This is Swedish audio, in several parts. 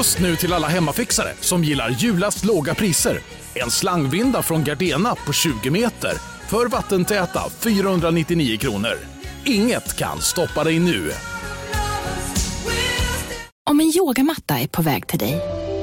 Just nu till alla hemmafixare som gillar julast låga priser. En slangvinda från Gardena på 20 meter för vattentäta 499 kronor. Inget kan stoppa dig nu. Om en yogamatta är på väg till dig,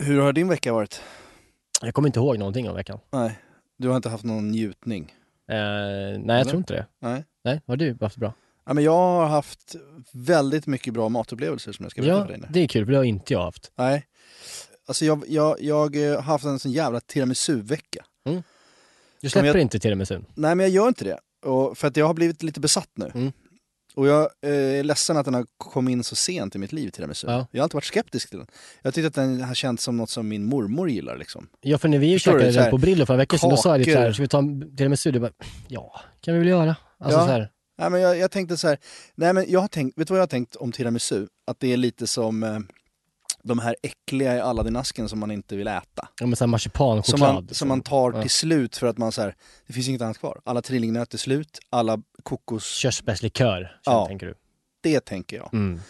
Hur har din vecka varit? Jag kommer inte ihåg någonting om veckan. Nej, du har inte haft någon njutning? Eh, nej, jag Eller? tror inte det. Nej. Nej, har du haft bra? Ja, men jag har haft väldigt mycket bra matupplevelser som jag ska berätta Ja, för dig nu. det är kul, för det har inte jag haft. Nej. Alltså jag, jag, jag eh, har haft en sån jävla tiramisu-vecka. Du Som släpper jag- inte tiramisun? Nej men jag gör inte det. Och för att jag har blivit lite besatt nu. Mm. Och jag eh, är ledsen att den har kommit in så sent i mitt liv, tiramisu. Ja. Jag har alltid varit skeptisk till den. Jag tyckte att den har känts som något som min mormor gillar liksom. Ja, för när vi Förstår käkade den på Brillo för en vecka sedan, då sa jag lite såhär, ska vi ta en tiramisu? Du bara, ja, kan vi väl göra. Alltså Ja. så här, Nej men jag, jag tänkte så här, nej men jag har tänkt, vet du vad jag har tänkt om tiramisu? Att det är lite som eh, de här äckliga i Aladdin-asken som man inte vill äta. ja, men så här marsipanchoklad. Som man, liksom. som man tar Ja. till slut för att man så här, det finns inget annat kvar. Alla trillingnöt är slut, alla kokos... Körsbärslikör, Ja. tänker du? Det tänker jag. Mm.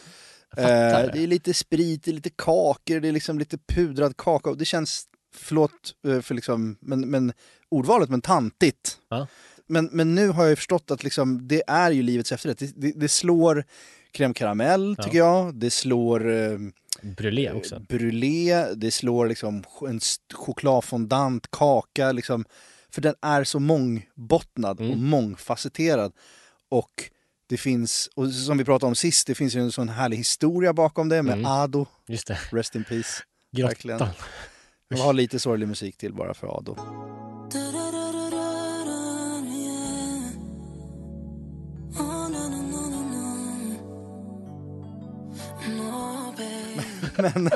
Jag Eh, det är lite sprit, det är lite kakor, det är liksom lite pudrad kakao. Det känns, förlåt eh, för liksom, men, men ordvalet, men tantigt. Ja. Men, men nu har jag ju förstått att liksom, det är ju livets efterrätt. Det, det, det slår crème caramel, Ja. tycker jag. Det slår eh, Brulé också. brulé, det slår liksom en chokladfondant, kaka. Liksom, för den är så mångbottnad och Mm. mångfacetterad. Och det finns, och som vi pratade om sist, det finns ju en sån härlig historia bakom det med Mm. Ado, Just det, rest in peace. Verkligen. grottan. Jag har lite sorglig musik till bara för Ado. Men,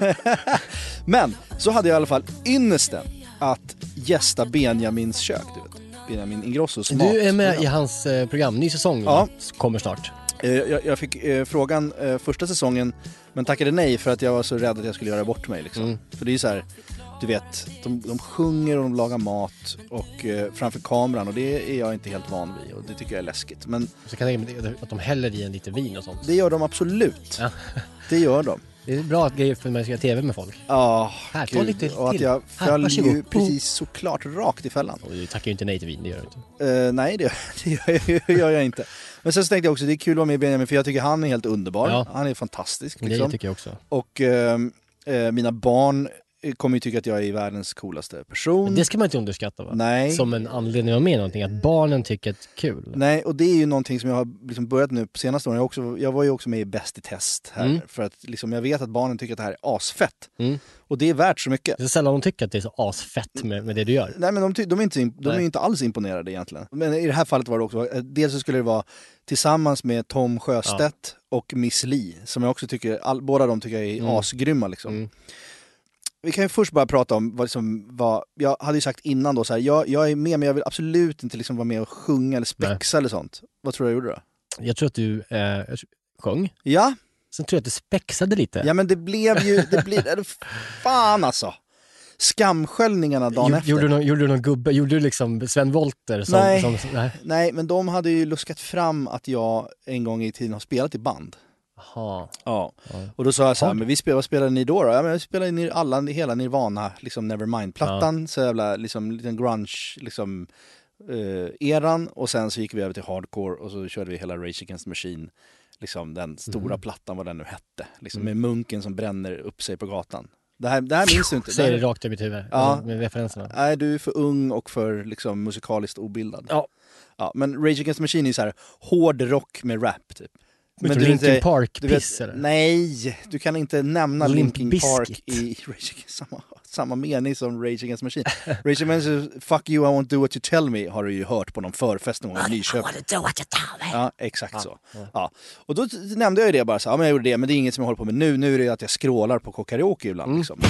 men så hade jag i alla fall ynnesten att gästa Benjamins kök, du vet. Benjamin Ingrossos Du är med i hans eh, program, ny säsong Ja. kommer snart. Eh, Jag, jag fick eh, frågan eh, första säsongen men tackade nej för att jag var så rädd att jag skulle göra bort mig. Liksom. Mm. För det är ju så här, du vet, de, de sjunger och de lagar mat och eh, framför kameran och det är jag inte helt van vid och det tycker jag är läskigt. Men Så kan jag tänka mig att de häller i en lite vin och sånt. det gör de absolut. Ja. Det gör de. Det är bra grejer för man ska göra TV med folk. Ja, Här, ta gud. lite och att till. jag Här, föll varsågod. ju precis såklart rakt i fällan. Och du tackar ju inte nej till vin, det gör du inte. Eh, nej, det, det gör, jag, gör jag inte. Men sen så tänkte jag också, det är kul att vara med Benjamin för jag tycker han är helt underbar. Ja. Han är fantastisk. Det Liksom. tycker jag också. Och eh, eh, mina barn kommer ju tycka att jag är världens coolaste person. Men det ska man inte underskatta va? Nej. Som en anledning att vara med i någonting, att barnen tycker att det är kul. Nej, och det är ju någonting som jag har liksom börjat nu på senaste åren. Jag, också, jag var ju också med i Bäst i test här. Mm. För att liksom, jag vet att barnen tycker att det här är asfett. Mm. Och det är värt så mycket. Det är sällan de tycker att det är så asfett med, med det du gör. Nej men de, de, är inte, de är inte alls imponerade egentligen. Men i det här fallet var det också, eh, dels så skulle det vara tillsammans med Tom Sjöstedt och Miss Li, som jag också tycker, all, båda de tycker jag är Mm. asgrymma liksom. Mm. Vi kan ju först bara prata om vad som var, jag hade ju sagt innan då så här, jag, jag är med men jag vill absolut inte liksom vara med och sjunga eller spexa eller sånt. Vad tror du jag gjorde då? Jag tror att du eh, sjöng, Ja, sen tror jag att du spexade lite. ja men det blev ju, det blir, fan alltså! Skamsköljningarna dagen Gjorde- efter. Gjorde du, någon, gjorde du någon gubbe, gjorde du liksom Sven Wollter? Som, Nej. Som, nej. Nej, men de hade ju luskat fram att jag en gång i tiden har spelat i band. Jaha. Ja. Ja. Och då sa jag så här, men vi spelar, vad spelade ni då? då? Ja, men jag spelade ni alla, hela Nirvana, liksom Nevermind-plattan, så jävla liksom, liten grunge, liksom eh, eran och sen så gick vi över till hardcore och så körde vi hela Rage Against the Machine, liksom den stora Mhm. plattan, vad den nu hette, liksom Mm. med munken som bränner upp sig på gatan. Det här, det här minns du inte? Säger det rakt över mitt huvud, Ja. med referenserna. nej, du är för ung och för liksom, musikaliskt obildad. Ja. Ja, men Rage Against the Machine är så här hård rock med rap typ. Men du Linkin du vet, Park-piss eller? nej, du kan inte nämna Limp Linkin Park i Rage Against, samma, samma mening som Rage Against the Machine. Rage Against the Machine, Fuck you, I won't do what you tell me har du ju hört på någon förfest någon gång i Nyköping. Ja, exakt så. Ja. Och då nämnde jag ju det bara så, ja men jag gjorde det, men det är inget som jag håller på med nu. Nu är det att jag scrollar på karaoke ibland Mm. liksom.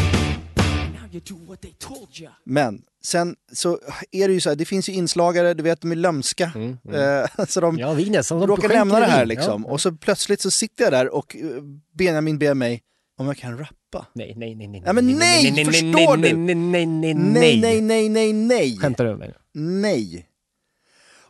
Men sen så är det ju så här, det finns ju inslagare, du vet de är lömska. Eh, så de Mm, Ja, de råkar lämna det här liksom. Ja. Och så plötsligt så sitter jag där och eh, Benjamin ber mig om jag kan rappa. Nej, nej, nej, nej. Ja, men nej, nej, förstår nej, du? Nej, nej, nej, Nej, nej, nej, nej, nej. Skämtar du med mig? Nej.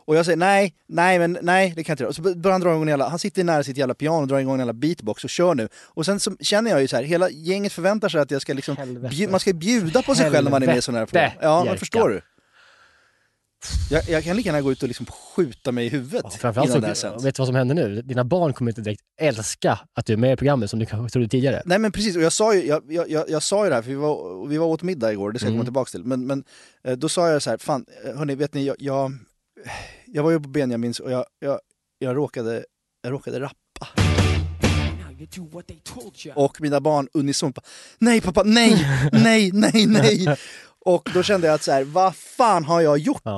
Och jag säger nej, nej, men nej, det kan jag inte göra. Så börjar han dra igång en jävla, han sitter nära sitt jävla piano och drar igång en jävla beatbox och kör nu. Och sen så känner jag ju så här, hela gänget förväntar sig att jag ska liksom, Helvete. bju, man ska bjuda på sig själv när man är med i sådana här program. Helvete, Ja, men Jerka. förstår du? Jag, jag kan lika gärna gå ut och liksom skjuta mig i huvudet Ja, Framförallt innan det här så, vet du vad som händer nu? Dina barn kommer inte direkt älska att du är med i programmet som du kanske trodde tidigare. Nej men precis, och jag sa ju, jag, jag, jag, sa ju det här, för vi var, vi var åt middag igår, det ska jag komma Mm. tillbaka till. Men, men eh, då sa jag så här, fan, eh, hörni, vet ni, jag, jag, jag var ju på Benjamins och jag, jag, jag, råkade, jag råkade rappa. Och mina barn unisont bara, nej pappa, nej, nej, nej, nej. Och då kände jag att så här, vad fan har jag gjort? Ja.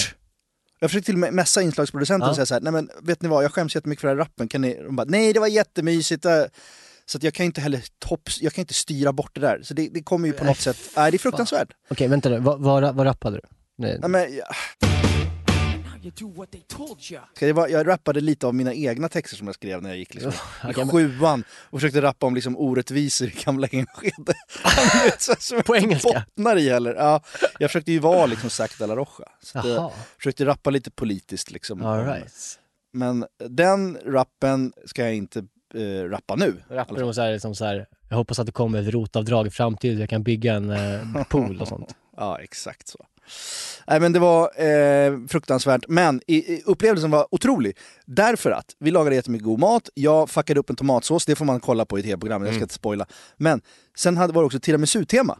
Jag försökte till och med messa inslagsproducenten Ja. och säga så här, nej men vet ni vad, jag skäms jättemycket för den här rappen, kan ni? De bara, nej det var jättemysigt. eh." Så jag kan inte heller topp, jag kan inte styra bort det där. Så det, det kommer ju på något sätt, nej det är fruktansvärt. Okej, vänta nu. Vad, vad, vad rappade du? Nej. Nej, men, jag, Ska jag, vara- jag rappade lite av mina egna texter som jag skrev när jag gick liksom, i sjuan och försökte rappa om liksom orättvisor i gamla Enskede. På engelska? bottnar i heller. Ja, jag försökte ju vara liksom Zac de la Rocha. Så jag försökte rappa lite politiskt liksom. all right. Men den rappen ska jag inte eh, rappa nu. Rappar de så här, liksom så här, jag hoppas att det kommer ett rotavdrag i framtiden, jag kan bygga en eh, pool och sånt. Ja, exakt så. Nej, men det var eh, fruktansvärt, men i, i, upplevelsen var otrolig. Därför att vi lagade jättemycket god mat, jag fuckade upp en tomatsås, det får man kolla på i tv-programmet, jag ska inte spoila. Men sen hade, var det också tiramisu-tema.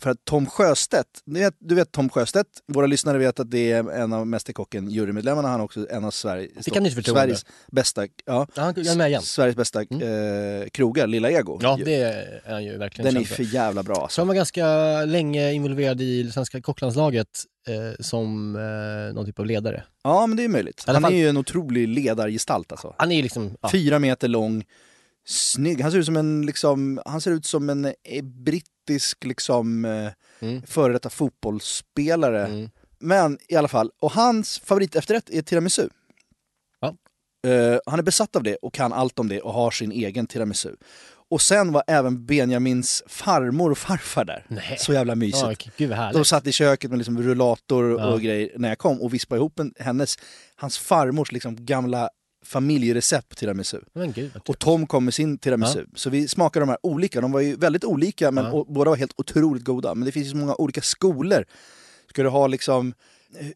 För att Tom Sjöstedt, du vet, du vet Tom Sjöstedt, våra lyssnare vet att det är en av Mästerkocken jurymedlemmarna, han är också en av Sverige, förtroende? Sveriges bästa, ja, Ja. Sveriges bästa eh, krogar, Lilla Ego. Ja, det är han ju verkligen Den är för. jävla bra alltså. Så han var ganska länge involverad i svenska kocklandslaget eh, som eh, någon typ av ledare. Ja, men det är möjligt. Han fall- är ju en otrolig ledargestalt alltså. Han är ju liksom, ja, Fyra meter lång, snygg. Han ser ut som en, liksom, han ser ut som en eh, brittisk liksom, eh, Mm. före detta fotbollsspelare. mm. Men i alla fall, och hans favoritefterrätt är tiramisu. Ja. Eh, han är besatt av det och kan allt om det och har sin egen tiramisu. Och sen var även Benjamins farmor och farfar där. Nej. Så jävla mysigt. okej, gud De satt i köket med liksom rullator och Ja. grejer när jag kom och vispade ihop en, hennes, hans farmors liksom gamla familjerecept tiramisu. Men gud Och. Tom kom med sin tiramisu. Så vi smakade de här olika. De var ju väldigt olika men Ja. båda var helt otroligt goda. Men det finns ju så många olika skolor. Ska du ha liksom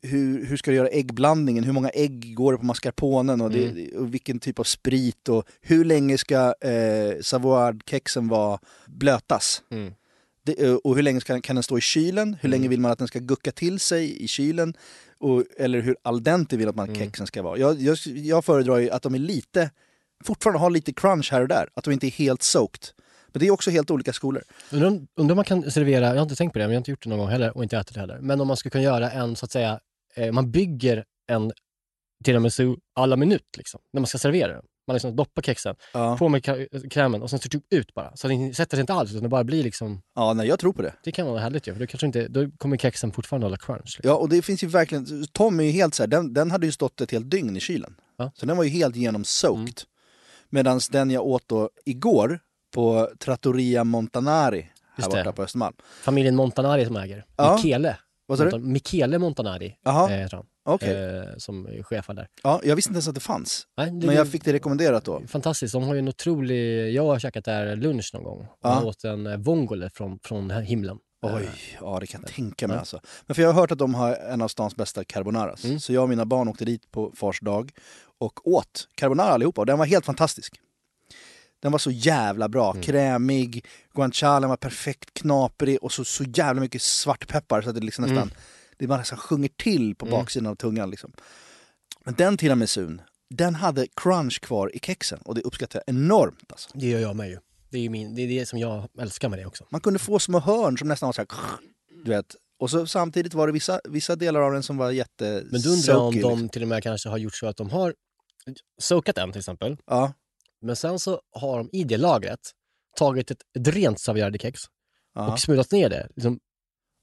hur, hur ska du göra äggblandningen? Hur många ägg går det på mascarponen? Och, Mm. det, och vilken typ av sprit? Och hur länge ska eh, savoyardkexen vara blötas? Mm. Det, eh, och hur länge ska, kan den stå i kylen? Hur länge vill man att den ska gucka till sig i kylen? Och, eller hur al dente vill att man Mm. kexen ska vara? Jag, jag, jag föredrar ju att de är lite, fortfarande har lite crunch här och där. Att de inte är helt soaked. Men det är också helt olika skolor. Undrar om, undrar om man kan servera, jag har inte tänkt på det, men jag har inte gjort det någon gång heller och inte ätit det heller. Men om man skulle kunna göra en, så att säga, eh, man bygger en tiramisu à la minut liksom, när man ska servera den. Man liksom doppar kexen, Ja, på med krämen och sen så typ ut bara. Så den sätter sig inte alls utan det bara blir liksom, ja nej, jag tror på det. det kan vara härligt ju, för då, kanske inte, då kommer kexen fortfarande hålla crunch. Liksom. Ja, och det finns ju verkligen, Tom är ju helt så här, den, den hade ju stått ett helt dygn i kylen. Ja. Så den var ju helt genom soaked. Medan den jag åt då igår på Trattoria Montanari här det. borta på Östermalm. Familjen Montanari som äger. Ja. Michele. Vad sa du? Montan- Michele Montanari Jaha, eh, heter han. okej. Eh, som är chefar där. Ja, jag visste inte ens att det fanns. Nej, det Men jag fick det rekommenderat då. Fantastiskt. De har ju en otrolig... Jag har käkat där lunch någon gång. Ja. Jag åt en eh, vongole från, från himlen. Oj, ja det kan jag tänka mig alltså. Men för jag har hört att de har en av stans bästa carbonaras. Mm. Så jag och mina barn åkte dit på fars dag och åt carbonara allihopa och den var helt fantastisk. Den var så jävla bra, Mm. krämig, guancialen var perfekt knaprig och så, så jävla mycket svartpeppar så att det liksom nästan, Mm. det bara nästan sjunger till på Mm. baksidan av tungan liksom. Men den tiramisun den hade crunch kvar i kexen och det uppskattar jag enormt. Alltså. Det gör jag med ju. Det är, min, det är det som jag älskar med det också. Man kunde få små hörn som nästan var så här, du vet. Och så samtidigt var det vissa, vissa delar av den som var jätte Men du undrar om de liksom. till och med kanske har gjort så att de har soakat en till exempel. Ja, Men sen så har de i det lagret tagit ett, ett rent Savierdi-kex ja. och smulat ner det liksom,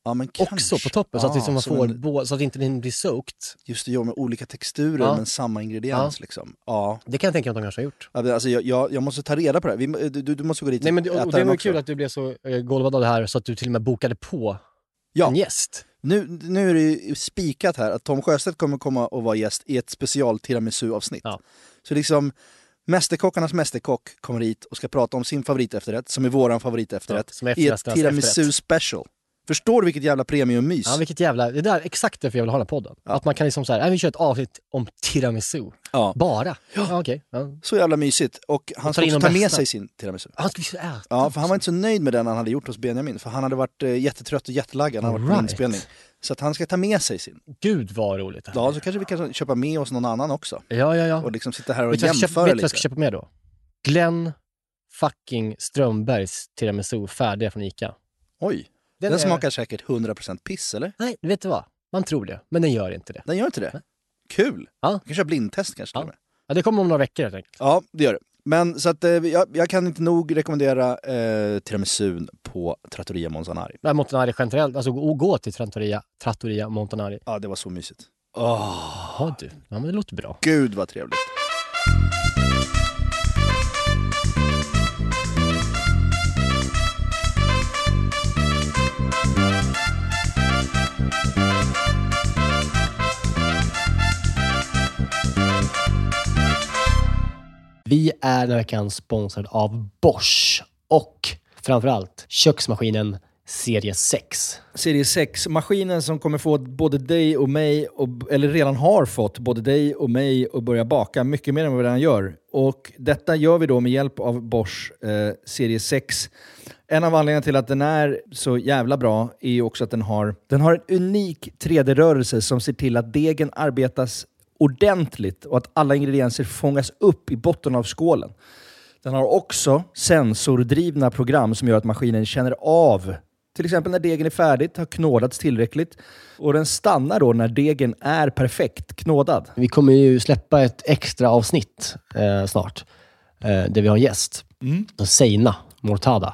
ja, men också på toppen så att, Ja, liksom man får, en- så att inte den blir soaked. Just det, ja, med olika texturer Ja. men samma ingrediens. Liksom. Ja. Det kan jag tänka mig att de kanske har gjort. Ja, Alltså, jag, jag, jag måste ta reda på det här. Vi, du, du måste gå dit Nej, men det, äta och det var kul att du blev så eh, golvad av det här så att du till och med bokade på Ja. en gäst. Nu, nu är det ju spikat här att Tom Sjöstedt kommer komma och vara gäst i ett special tiramisu-avsnitt. Ja. Så liksom, Mästerkockarnas mästerkock kommer hit och ska prata om sin favoritefterrätt, som är våran favoritefterrätt, Ja, som är i ett tiramisu special. Förstår du vilket jävla premiummys? Ja, vilket jävla... Det där är exakt därför jag vill ha den här podden. Ja. Att man kan liksom så här, "Nej, vi kör ett avsnitt om tiramisu. Ja. Bara. Ja, okej. Ja. Så jävla mysigt. Och han ska också ta med sig sin tiramisu. Han skulle äta. Ja, för han var inte så nöjd med den han hade gjort hos Benjamin, för han hade varit eh, jättetrött och jetlaggad, han hade varit på inspelning. Så att han ska ta med sig sin. Gud vad roligt Ja, så kanske vi kan köpa med oss någon annan också. Ja, ja, ja. Och liksom sitta här och Vet köpa- jämföra vet du vad jag lite. ska köpa med då? Glenn fucking Strömbergs tiramisu färdiga från Ica. Oj, den, är- smakar säkert 100% piss, eller? Nej, vet du vad? Man tror det, men den gör inte det. Den gör inte det? Kul! Ja. Vi kan köra blindtest kanske Ja. med. Ja, det kommer om några veckor helt enkelt. Ja, det gör det. Men så att eh, jag, jag kan inte nog rekommendera eh, tiramisun på Trattoria Monsanari. Nej, Montanari generellt, alltså gå, gå till Trattoria, Trattoria Montanari. Ja, det var så mysigt. Jaha du, ja men det låter bra. Gud vad trevligt. Vi är den här veckan sponsrade av Bosch och framförallt köksmaskinen serie 6. Serie 6, maskinen som kommer få både dig och mig, och, eller redan har fått både dig och mig att börja baka mycket mer än vad vi redan gör. Och detta gör vi då med hjälp av Bosch eh, serie 6. En av anledningarna till att den är så jävla bra är ju också att den har, den har en unik 3D-rörelse som ser till att degen arbetas ordentligt och att alla ingredienser fångas upp i botten av skålen. Den har också sensordrivna program som gör att maskinen känner av till exempel när degen är färdigt, har knådats tillräckligt. Och den stannar då när degen är perfekt knådad. Vi kommer ju släppa ett extra avsnitt eh, snart eh, där vi har en gäst. Mm. Seina Mortada.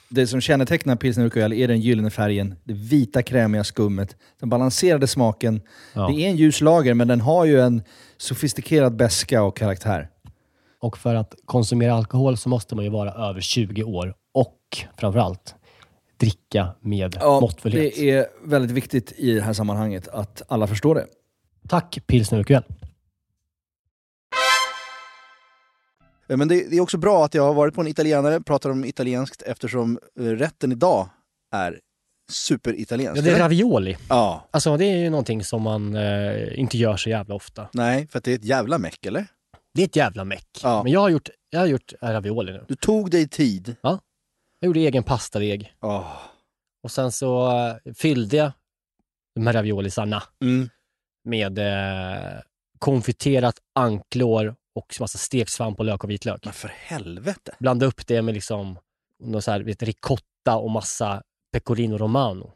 Det som kännetecknar pilsner urquell är den gyllene färgen, det vita krämiga skummet, den balanserade smaken. Ja. Det är en ljus lager, men den har ju en sofistikerad beska och karaktär. Och för att konsumera alkohol så måste man ju vara över 20 år och framförallt dricka med måttfullhet. det är väldigt viktigt i det här sammanhanget att alla förstår det. Tack Pilsner Urquell. Men det, det är också bra att jag har varit på en italienare, pratar om italienskt eftersom eh, rätten idag är superitaliensk. Ja, det är ravioli. Ja, Alltså det är ju någonting som man eh, inte gör så jävla ofta. nej, för att det är ett jävla meck, eller? Det är ett jävla meck. Ja. Men jag har gjort, jag har gjort ravioli nu. Du tog dig tid. Jag gjorde egen pastadeg. Oh. Och sen så eh, fyllde jag de här raviolisarna Mm. med eh, konfiterat anklår och massa stekt svamp och lök och vitlök. Men för helvete. Blanda upp det med liksom någon så här, vet, ricotta och massa pecorino romano.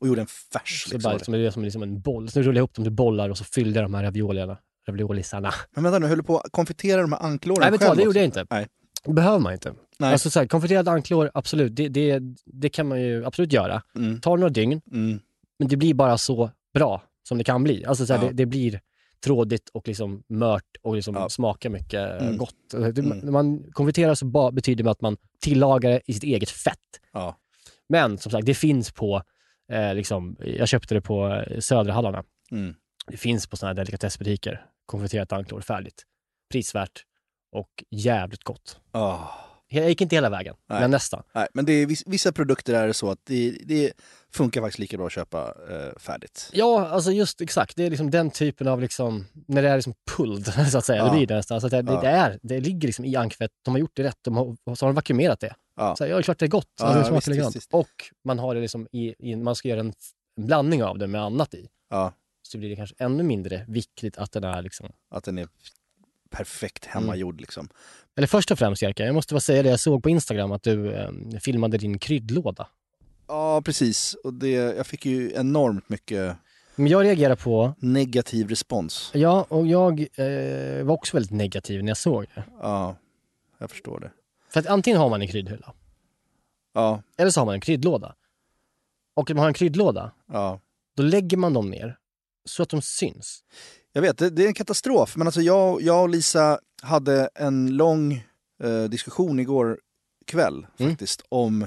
Och gjorde en färs. Så Liksom. bara, liksom, det är som liksom en boll. Så rullade jag ihop dem till bollar och så fyllde jag de här raviolierna, raviolisarna. Men vänta nu, höll du på att konfitera de här anklåren Nej, vet själv det gjorde jag inte. Nej. Det behöver man inte. Nej. Alltså så här, konfiterad anklår, absolut, det, det, det kan man ju absolut göra. Mm. Tar några dygn, Mm. men det blir bara så bra som det kan bli. Alltså så här, Ja. det, det blir trådigt och liksom mört och liksom Ja. smakar mycket Mm. gott. Det, Mm. När man konfiterar så betyder det att man tillagar det i sitt eget fett. Ja. Men som sagt, det finns på, eh, liksom, jag köpte det på eh, Södra Hallarna. Mm. Det finns på sådana här delikatessbutiker. Konfiterat anklår, färdigt. Prisvärt och jävligt gott. Ah. Jag gick inte hela vägen, Nej. men nästan. Nej, men det är, viss- vissa produkter är det så att det, det funkar faktiskt lika bra att köpa eh, färdigt. Ja, alltså just exakt. Det är liksom den typen av, liksom, när det är liksom pulled, så att säga. Ja. Det blir det nästan. Så att det, Ja. det, är, det ligger liksom i ankfett. De har gjort det rätt. De har, så har de vakuumerat det. Ja. Så här, ja, det är klart det är gott. Ja, alltså, det smakar visst, visst. Och man har det liksom i, i, man ska göra en, en blandning av det med annat i. Ja, Så blir det kanske ännu mindre viktigt att den är liksom... att den är perfekt Mm. hemmagjord liksom. Eller först och främst Jerka, jag måste bara säga det. Jag såg på Instagram att du eh, filmade din kryddlåda. Ja, precis. Och det, jag fick ju enormt mycket Men jag reagerar på, negativ respons. ja, och jag eh, var också väldigt negativ när jag såg det. Ja, jag förstår det. För att antingen har man en kryddhylla, Ja, eller så har man en kryddlåda. Och om man har en kryddlåda, ja. då lägger man dem ner så att de syns. Jag vet, det, det är en katastrof. Men alltså jag, jag och Lisa hade en lång eh, diskussion igår kväll Mm. faktiskt om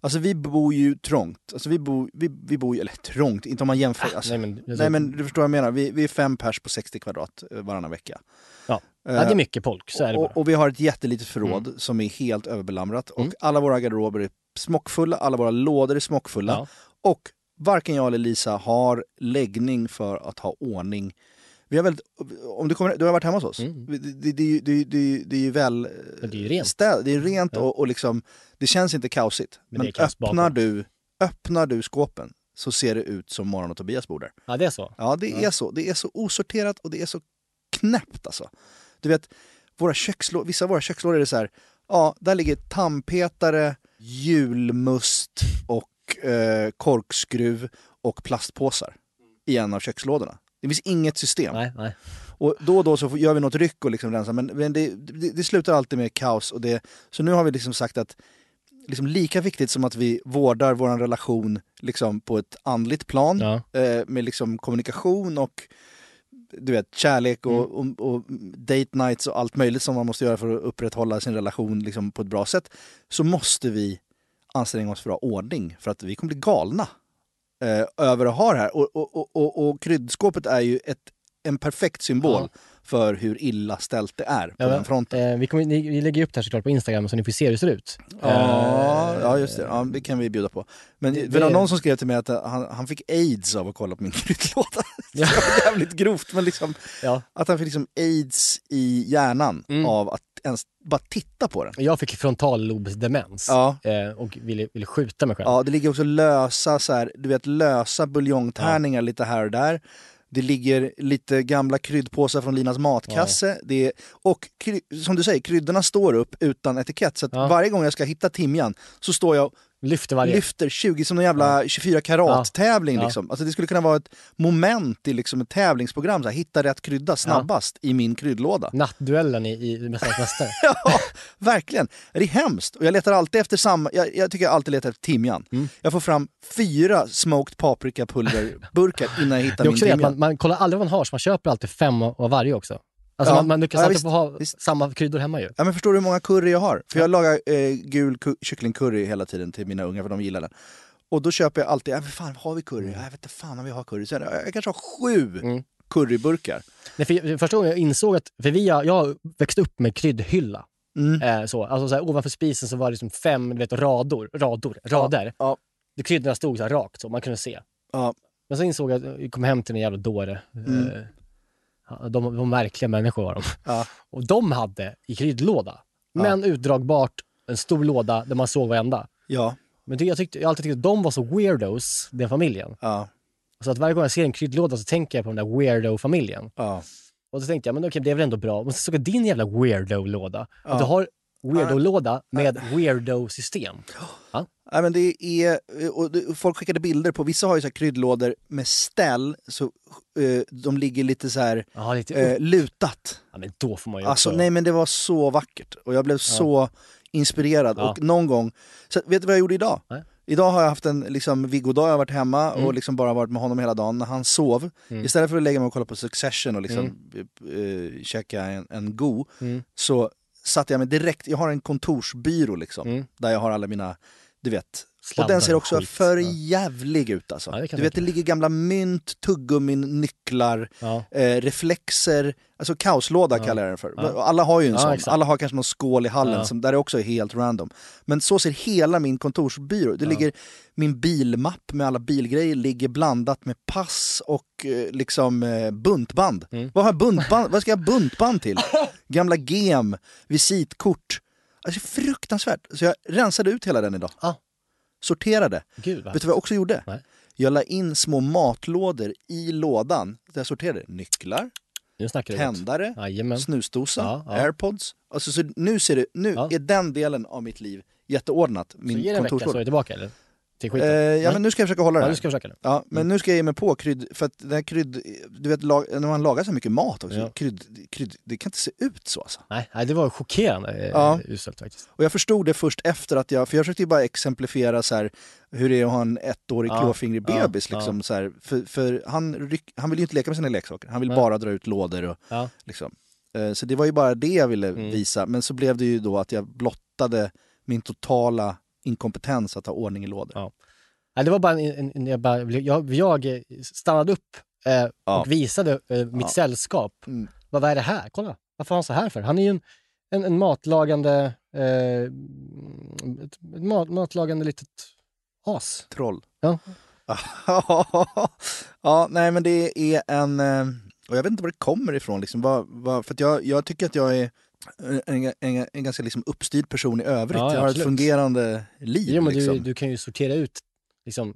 Alltså vi bor ju trångt. Alltså vi bor, vi, vi bor ju, eller trångt, inte om man jämför. Alltså, Nej, men, nej men du förstår vad jag menar. Vi, vi är fem pers på 60 kvadrat eh, varannan vecka. Ja. ja, det är mycket folk. Så är det bara. Och, och vi har ett jättelitet förråd som är helt överbelamrat. Och Mm. alla våra garderober är smockfulla, alla våra lådor är smockfulla. Ja. Och varken jag eller Lisa har läggning för att ha ordning. Vi har väldigt, om du, kommer, du har varit hemma hos oss. Mm. Det, det, det, det, det, det är ju väl Men det är ju rent. städ, det är rent Ja. och, och liksom, det känns inte kaosigt. Men Men, öppnar, bakom. du, öppnar du skåpen så ser det ut som Morgon och Tobias bor där. Ja, det är så. Ja, det Ja. är så. Det är så osorterat och det är så knäppt alltså. Du vet, våra kökslå- vissa av våra kökslådor är det så här, ja, där ligger tandpetare, julmust och eh, korkskruv och plastpåsar i en av kökslådorna. Det finns inget system. Nej, nej. Och då och då så gör vi något ryck och liksom rensar, men, men det, det, det slutar alltid med kaos. Och det, så nu har vi liksom sagt att liksom lika viktigt som att vi vårdar vår relation liksom på ett andligt plan, Ja. eh, med liksom kommunikation och du vet, kärlek och, Mm. och, och date nights och allt möjligt som man måste göra för att upprätthålla sin relation liksom på ett bra sätt, så måste vi anstränga oss för att ha ordning, för att vi kommer bli galna eh, över att ha det här. Och, och, och, och, kryddskåpet är ju ett, en perfekt symbol Ja. för hur illa ställt det är på Ja, den fronten. eh, vi, kommer, vi lägger upp det här såklart på Instagram så ni får se hur det ser ut. Ja, Eh, ja, just det. Ja, det kan vi bjuda på. Men Det- det, var någon som skrev till mig att han, han fick aids av att kolla på min kryddlåda. Ja. Jävligt grovt, men liksom att han fick liksom aids i hjärnan Mm. av att ens bara titta på den. Jag fick frontallobsdemens Ja. eh, och ville, ville skjuta mig själv. Ja, det ligger också lösa, så här, du vet, lösa buljongtärningar lite här och där. Det ligger lite gamla kryddpåsar från Linas matkasse. Det är, och som du säger, kryddorna står upp utan etikett. Så att Ja. varje gång jag ska hitta timjan så står jag Lyfter varje. lyfter 20 som en jävla 24 karat tävling. Ja. Liksom. Alltså det skulle kunna vara ett moment i liksom ett tävlingsprogram. Så här, hitta rätt krydda snabbast i min kryddlåda. Nattduellen i, i Mästarnas Mästare. Ja, verkligen. Det är hemskt. Och jag letar alltid efter samma, jag, jag tycker jag alltid letar efter timjan. Mm. Jag får fram fyra smoked paprikapulverburkar innan jag hittar Det är min också det timjan. man, man kollar aldrig vad man har, så man köper alltid fem av varje också. Alltså Ja. man, man lyckas Ja, alltid visst, få ha visst. samma kryddor hemma ju. Ja, men förstår du hur många curry jag har? För jag lagar eh, gul kycklingcurry hela tiden till mina ungar för de gillar den. Och då köper jag alltid, ja, vad fan har vi curry? Ja, Jag vet inte fan om vi har curry. Så jag, jag kanske har sju Mm. curryburkar. Nej, för, första gången jag insåg att, för vi, har- jag växte upp med kryddhylla. Mm. Eh, så, alltså så här, ovanför spisen så var det liksom fem vet, rador, rador, rader. ja. Det kryddorna stod så här rakt så man kunde se. Ja. Men så insåg jag att jag kom hem till en jävla dåre. Mm. Eh, ja, de, var märkliga människor var de. Ja. Och de hade i kryddlåda, men utdragbart, en stor låda där man såg varenda. Ja. Men det, jag, tyckte, jag alltid tyckt att de var så weirdos, den familjen. Ja. Så att varje gång jag ser en kryddlåda så tänker jag på den där weirdo-familjen. Ja. Och så tänkte jag, men okej, det är väl ändå bra. Men så såg jag din jävla weirdo-låda. Ja. Du har weirdo-låda med weirdo-system. Nej, men det är, och folk skickade bilder på, vissa har ju så här kryddlådor med ställ, så eh, de ligger lite så här Ja, lite eh, upp. lutat. Ja, men då får man ju Alltså också... nej men det var så vackert och jag blev så inspirerad. Ja. Och någon gång, så vet du vad jag gjorde idag? Nej. Idag har jag haft en liksom, Viggo-dag, jag har varit hemma Mm. och liksom bara varit med honom hela dagen. När han sov, Mm. istället för att lägga mig och kolla på Succession och liksom eh, käka en, en go, Mm. så satte jag mig direkt, jag har en kontorsbyrå liksom, Mm. där jag har alla mina, du vet, och Sladdar den ser också skit. för jävlig ut alltså. Ja, du vet, det ligger gamla mynt, tuggummin, nycklar, Ja. eh, reflexer, alltså kaoslåda kallar jag den för. Ja. Alla har ju en Ja, sån, exakt. alla har kanske någon skål i hallen Ja. som, där det också är helt random. Men så ser hela min kontorsbyrå Det ligger min bilmapp med alla bilgrejer ligger blandat med pass och eh, liksom eh, buntband. Mm. Vad, har buntband? Vad ska jag ha buntband till? Gamla gem, visitkort. Alltså fruktansvärt. Så jag rensade ut hela den idag. Ja. Sorterade. Gud, Vet du vad jag också gjorde? Nej. Jag la in små matlådor i lådan där jag sorterade nycklar, Tändare, Jajamän. snusdosa, Ja, ja. airpods. Alltså, så nu ser det, nu Ja. är den delen av mitt liv jätteordnat. Så Min ge det en vecka så är du tillbaka eller? Till Eh, skiten? ja Nej? men nu ska jag försöka hålla det ja, du ska försöka nu. Ja, men nu ska jag ge mig på krydd, för att den här krydd, du vet lag, när man lagar så mycket mat också, Ja. krydd, krydd, det kan inte se ut så alltså. Nej, nej, det var chockerande eh, Ja. uselt faktiskt. Och jag förstod det först efter att jag, för jag försökte ju bara exemplifiera så här, hur det är att ha en ettårig Ja, klåfingrig ja, bebis. Liksom, Så här, för för han, ryck, han vill ju inte leka med sina leksaker, han vill Nej. bara dra ut lådor. Och, Ja. liksom. Eh, Så det var ju bara det jag ville Mm. visa, men så blev det ju då att jag blottade min totala inkompetens att ha ordning i lådor. Ja. Det var bara en, en, jag, bara, jag, jag stannade upp eh, Ja. och visade eh, mitt Ja. sällskap. Mm. Vad, vad är det här? Kolla, varför har han så här för? Han är ju en, en, en matlagande, eh, ett mat, matlagande litet as. Troll. Ja. ja, nej men det är en... eh, Och jag vet inte var det kommer ifrån. Liksom. Vad, vad, för jag, jag tycker att jag är en, en, en ganska liksom uppstyrd person i övrigt. Ja, ja, jag har absolut. ett fungerande liv. Jo, men liksom. du, du kan ju sortera ut liksom,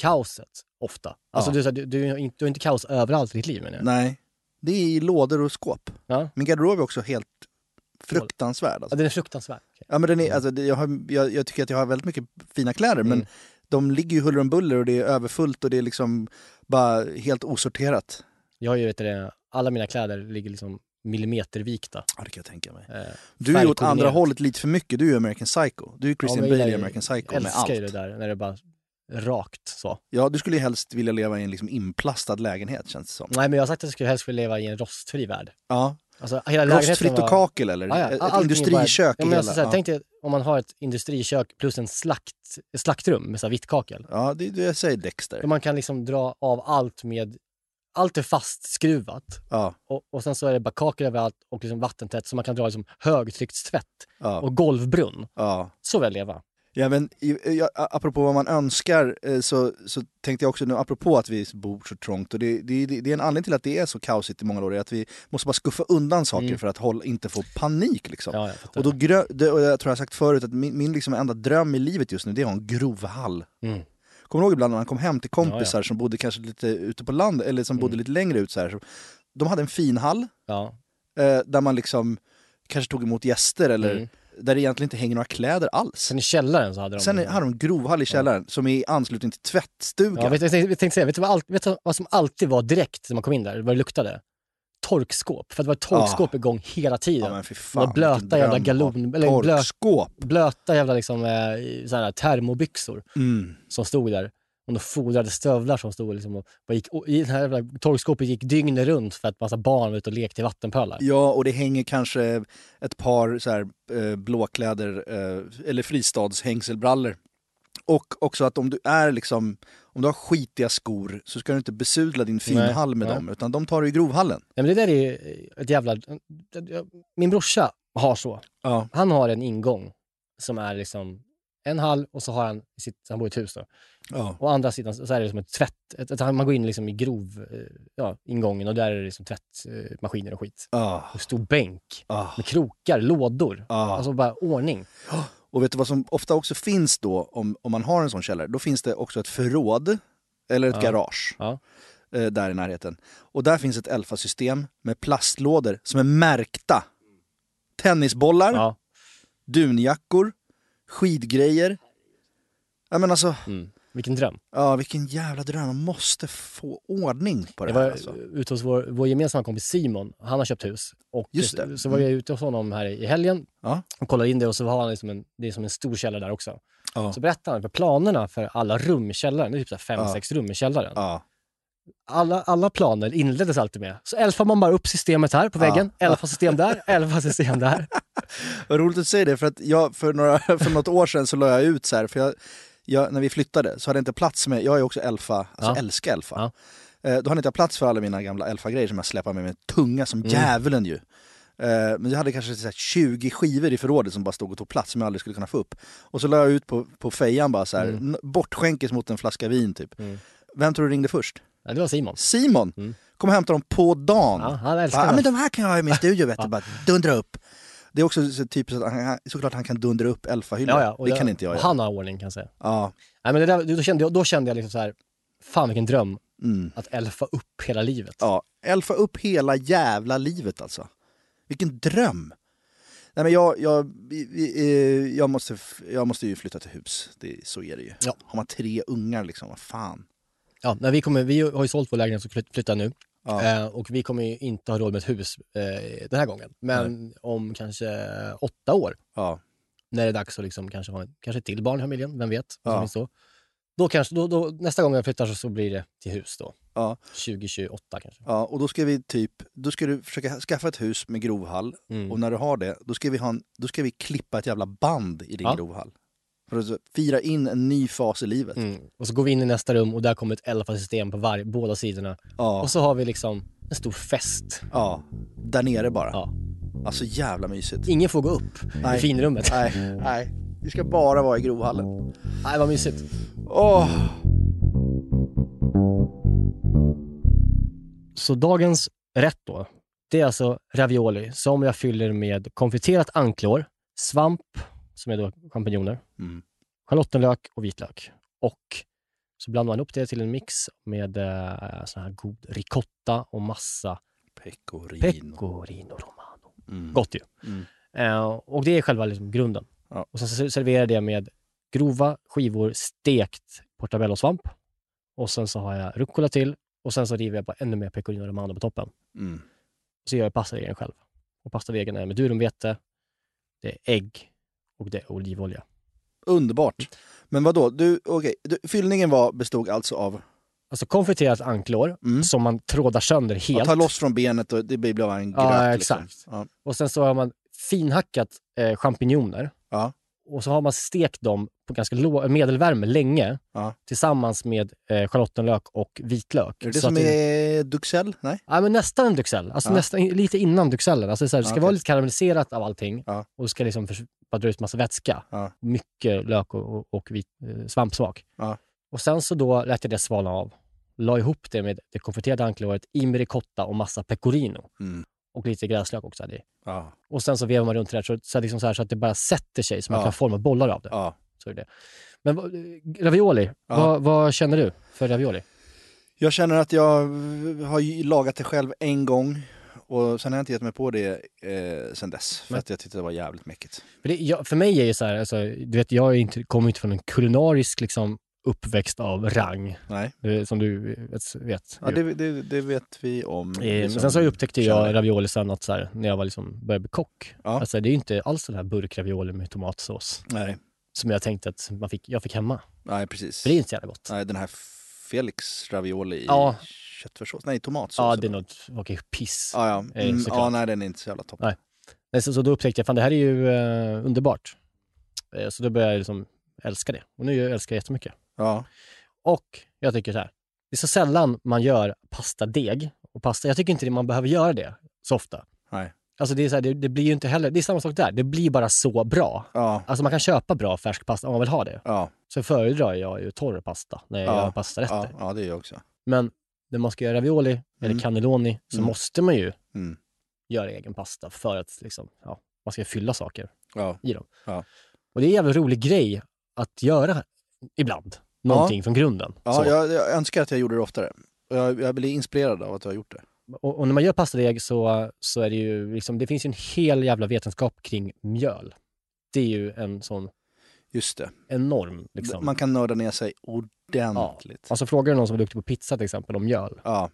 kaoset ofta. Alltså, Ja. du, du, du, har inte- du har inte kaos överallt i ditt liv menar jag. Nej, det är i lådor och skåp. Ja. Min garderob är också helt fruktansvärd. Ja, Alltså. den är fruktansvärd. Ja, men den är, alltså, det- jag, har, jag, jag tycker att jag har väldigt mycket fina kläder men Mm. de ligger ju huller om buller och det är överfullt och det är liksom bara helt osorterat. Jag har ju, vet du, alla mina kläder ligger liksom millimetervikta. Ja, det kan jag tänka mig. Eh, Du är åt andra hållet lite för mycket. Du är American Psycho. Du är Christian Ja, men Bale jag i American Psycho Jag med allt. älskar ju det där när det bara rakt så. Ja, du skulle ju helst vilja leva i en liksom inplastad lägenhet känns det som. Nej, men jag har sagt att jag skulle helst vilja leva i en rostfri värld. Ja. Alltså, hela Rostfritt och var- kakel eller? Ja, ja, Ett allting är industrisök Bara, ja, hela. alltså, ja. Tänk dig om man har ett industrikök plus en slakt, slaktrum med så här vitt kakel. ja, det det jag säger Dexter. Där man kan liksom dra av allt med... Allt är fastskruvat Ja, och, och sen så är det bara kakel överallt och liksom vattentätt så man kan dra liksom högtryckstvätt ja, och golvbrunn. ja. Så vill jag leva. Ja, men, ja, apropå vad man önskar eh, så, så tänkte jag också nu, apropå att vi bor så trångt och det, det, det är en anledning till att det är så kaosigt i många år, är att vi måste bara skuffa undan saker Mm. för att hålla, inte få panik liksom. Ja. Och, då det, och jag tror jag har sagt förut att min, min liksom enda dröm i livet just nu det är att ha en grovhall. Mm. Kommer du ihåg ibland när man kom hem till kompisar Ja, som bodde kanske lite ute på landet eller som bodde Mm. lite längre ut så här. Så de hade en fin hall eh, där man liksom kanske tog emot gäster eller Mm. Där det egentligen inte hänger några kläder alls. Sen i källaren så hade de... Sen hade de en grovhall i källaren som är i anslutning till tvättstugan. Ja, vet, jag, tänkte, jag tänkte säga, vet du, vad, allt, vet du vad som alltid var direkt när man kom in där? Vad det luktade? Torkskåp. För det var ett torkskåp igång hela tiden. Ja, men fy fan, blöta jävla galon- eller Torkskåp! Blöta jävla liksom, eh, termobyxor Mm. som stod där. Och de fodrade stövlar som stod liksom och, och gick, och i det här torkskåpet gick dygnet runt för att massa barn var ute och lekte i vattenpölar. Ja, och det hänger kanske ett par så här, eh, blåkläder eh, eller fristadshängselbrallor. Och också att om du är liksom, om du har skitiga skor så ska du inte besudla din finhall med nej. dem, utan de tar du i grovhallen. Ja, men det där är ju ett jävla... Min brorsa har så. Ja. Han har en ingång som är liksom en hall och så har han sitt, han bor i ett hus då. Ja. Och andra sidan så är det som ett tvätt, ett, ett, man går in liksom i grov, eh, ja, ingången och där är det liksom tvättmaskiner och skit. Ja. Och stor bänk Ja. med krokar, lådor. Ja. Alltså bara ordning. Och vet du vad som ofta också finns då, om, om man har en sån källare? Då finns det också ett förråd, eller ett garage, eh, där i närheten. Och där finns ett Elfa-system med plastlådor som är märkta. Tennisbollar, Ja. dunjackor, skidgrejer. Ja men alltså, Mm. Vilken dröm. ja vilken jävla dröm. Man måste få ordning på det Jag här var alltså. ute hos vår, vår gemensamma kompis Simon. Han har köpt hus. Och Just det. Så var jag ute hos honom här i helgen Ja. och kollade in det och så har han liksom en, det är som en stor källare där också. Ja. Så berättade han för planerna för alla rum i källaren, det är typ så fem, Ja. sex rum i källaren. Ja. Alla, alla planer inleddes alltid med, så elfar man bara upp systemet här på väggen, Ja. elfa system där, elfa system där. Vad roligt att säga det, för att jag för, några, för något år sedan så la jag ut så här, för jag, jag, när vi flyttade så hade jag inte plats med, jag är också Elfa, alltså Ja. älskar Elfa. Ja. Eh, då hade inte jag plats för alla mina gamla Elfa-grejer som jag släpar med mig, tunga som Mm. djävulen ju. Eh, men jag hade kanske så här 20 skivor i förrådet som bara stod och tog plats som jag aldrig skulle kunna få upp. Och så la jag ut på, på fejan bara så här, Mm. bortskänkes mot en flaska vin typ. Mm. Vem tror du ringde först? Ja, det var Simon. Simon! Mm. Kom och hämta dem på dagen. Ja, han älskar Bara, det. men de här kan jag ha i min studio vet du, bara dundra upp. Det är också så typiskt att han, såklart han kan dundra upp Elfa-hyllor. Ja, ja, det jag- kan inte jag göra. Han har ordning kan jag säga. Ja. Nej, men det där, då, kände jag, då kände jag liksom så här, fan vilken dröm Mm. att elfa upp hela livet. ja. Elfa upp hela jävla livet alltså. Vilken dröm! Nej men jag, jag, eh, jag, måste, jag måste ju flytta till hus. Det, så är det ju. Ja. Har man tre ungar liksom, vad fan. Ja, när vi, kommer, vi har ju sålt vår lägenhet och flytt- flyttar nu. Ja. Eh, och vi kommer ju inte ha råd med ett hus eh, den här gången. Men om kanske åtta år, Ja. när det är dags att liksom kanske ha en, kanske ett till barn i familjen, vem vet? Ja. Då. Då kanske, då, då, nästa gång jag flyttar så, så blir det till hus då. Ja. 2028 kanske. ja, och då ska vi typ, då ska du försöka skaffa ett hus med grovhall. Mm. Och när du har det, då ska vi, ha en, då ska vi klippa ett jävla band i din Ja. grovhall. För att fira in en ny fas i livet. Mm. Och så går vi in i nästa rum och där kommer ett elfasystem på var, båda sidorna. Ja, Och så har vi liksom en stor fest. ja, där nere bara. Ja. Alltså jävla mysigt. Ingen får gå upp Nej. i finrummet. Nej, nej. Vi ska bara vara i grovhallen. Nej, vad mysigt. Åh! Så dagens rätt då, det är alltså ravioli som jag fyller med konfiterat anklor, svamp, som är då champinjoner, Mm. schalottenlök och vitlök. Och så blandar man upp det till en mix med eh, sån här god ricotta och massa Pecorino. pecorino romano. Mm. Gott ju. Mm. Eh, och det är själva liksom grunden. Ja. Och sen så serverar det med grova skivor stekt portabellosvamp. Och sen så har jag rucola till och sen så river jag bara ännu mer pecorino romano på toppen. Mm. Så gör jag pastadegen själv. Och pastadegen är med durumvete, det är ägg och det är olivolja. Underbart. Men vad då? Du, okej, du, fyllningen var, bestod alltså av Alltså konfiterat anklor Mm. som man trådar sönder helt. att ta loss från benet och det blir bara en gröt. Ja, liksom. exakt. Ja. Och sen så har man finhackat eh, champinjoner. Ja. Och så har man stekt dem på ganska låg, medelvärme länge Ja. tillsammans med eh, schalottenlök och vitlök. Är det det som är Duxell? Nej? Ja, men nästan en Duxell. Alltså Ja. nästan, lite innan Duxellen. Alltså så här, det ska Ja, vara okej. lite karamelliserat av allting och det ska liksom bara dra ut massa vätska. Mycket lök och, och, och vit, eh, svampsmak. Och sen så då lät jag det svalna av. La ihop det med det konfiterade ankloret i med ricotta och massa pecorino. Mm. Och lite gräslök också hade i. Ja. Och sen så vevar man runt det där så, så, liksom så, här, så att det bara sätter sig så man Ja. kan forma bollar av det. ja. Så är det. Men ravioli, Ja. vad, vad känner du för ravioli? Jag känner att jag har lagat det själv en gång och sen har jag inte gett mig på det eh, sen dess. För Nej. att jag tyckte det var jävligt mäckigt. För, det, jag, för mig är det så här, alltså, du vet, jag inte, kommer inte från en kulinarisk liksom, uppväxt av rang, Nej, som du vet. ja, det, det, det vet vi om. Eh, vi Men som sen så upptäckte jag ravioli sen att så här, när jag var liksom, började bli kock. Ja. Alltså, det är ju inte alls den här burkravioli med tomatsås Nej, som jag tänkte att man fick, jag fick hemma. nej precis. För det är inte så jävla gott. Nej, den här Felix ravioli i Ja. köttfärssås. Nej, tomatsås. Ja, det är något, okej, piss. Ja, ja. Eh, Mm, såklart. ja, nej den är inte så jävla toppen. Nej. Nej, Så, så då upptäckte jag, fan det här är ju eh, underbart. Eh, så då började jag liksom älska det. Och nu älskar jag jättemycket. Ja. Och jag tycker så här, det är så sällan man gör pastadeg och pasta. Jag tycker inte det, man behöver göra det så ofta. Nej. Alltså det, är så här, det, det blir ju inte heller, det är samma sak där, det blir bara så bra. Ja. Alltså man kan köpa bra färsk pasta om man vill ha det. Ja. Så föredrar jag ju torr pasta när jag Ja. gör pastarätter. Ja, ja, det är jag också. Men när man ska göra ravioli eller Mm. cannelloni så Mm. måste man ju Mm. göra egen pasta för att liksom, ja, man ska fylla saker i dem. Och det är en jävla rolig grej att göra ibland. Någonting från grunden. Ja, jag, jag önskar att jag gjorde det oftare. Jag, jag blir inspirerad av att du har gjort det. Och, och när man gör pastadeg så, så är det ju liksom, det finns ju en hel jävla vetenskap kring mjöl. Det är ju en sån Just det. enorm liksom. Man kan nörda ner sig ordentligt. Alltså frågar du någon som är duktig på pizza till exempel om mjöl, Ja,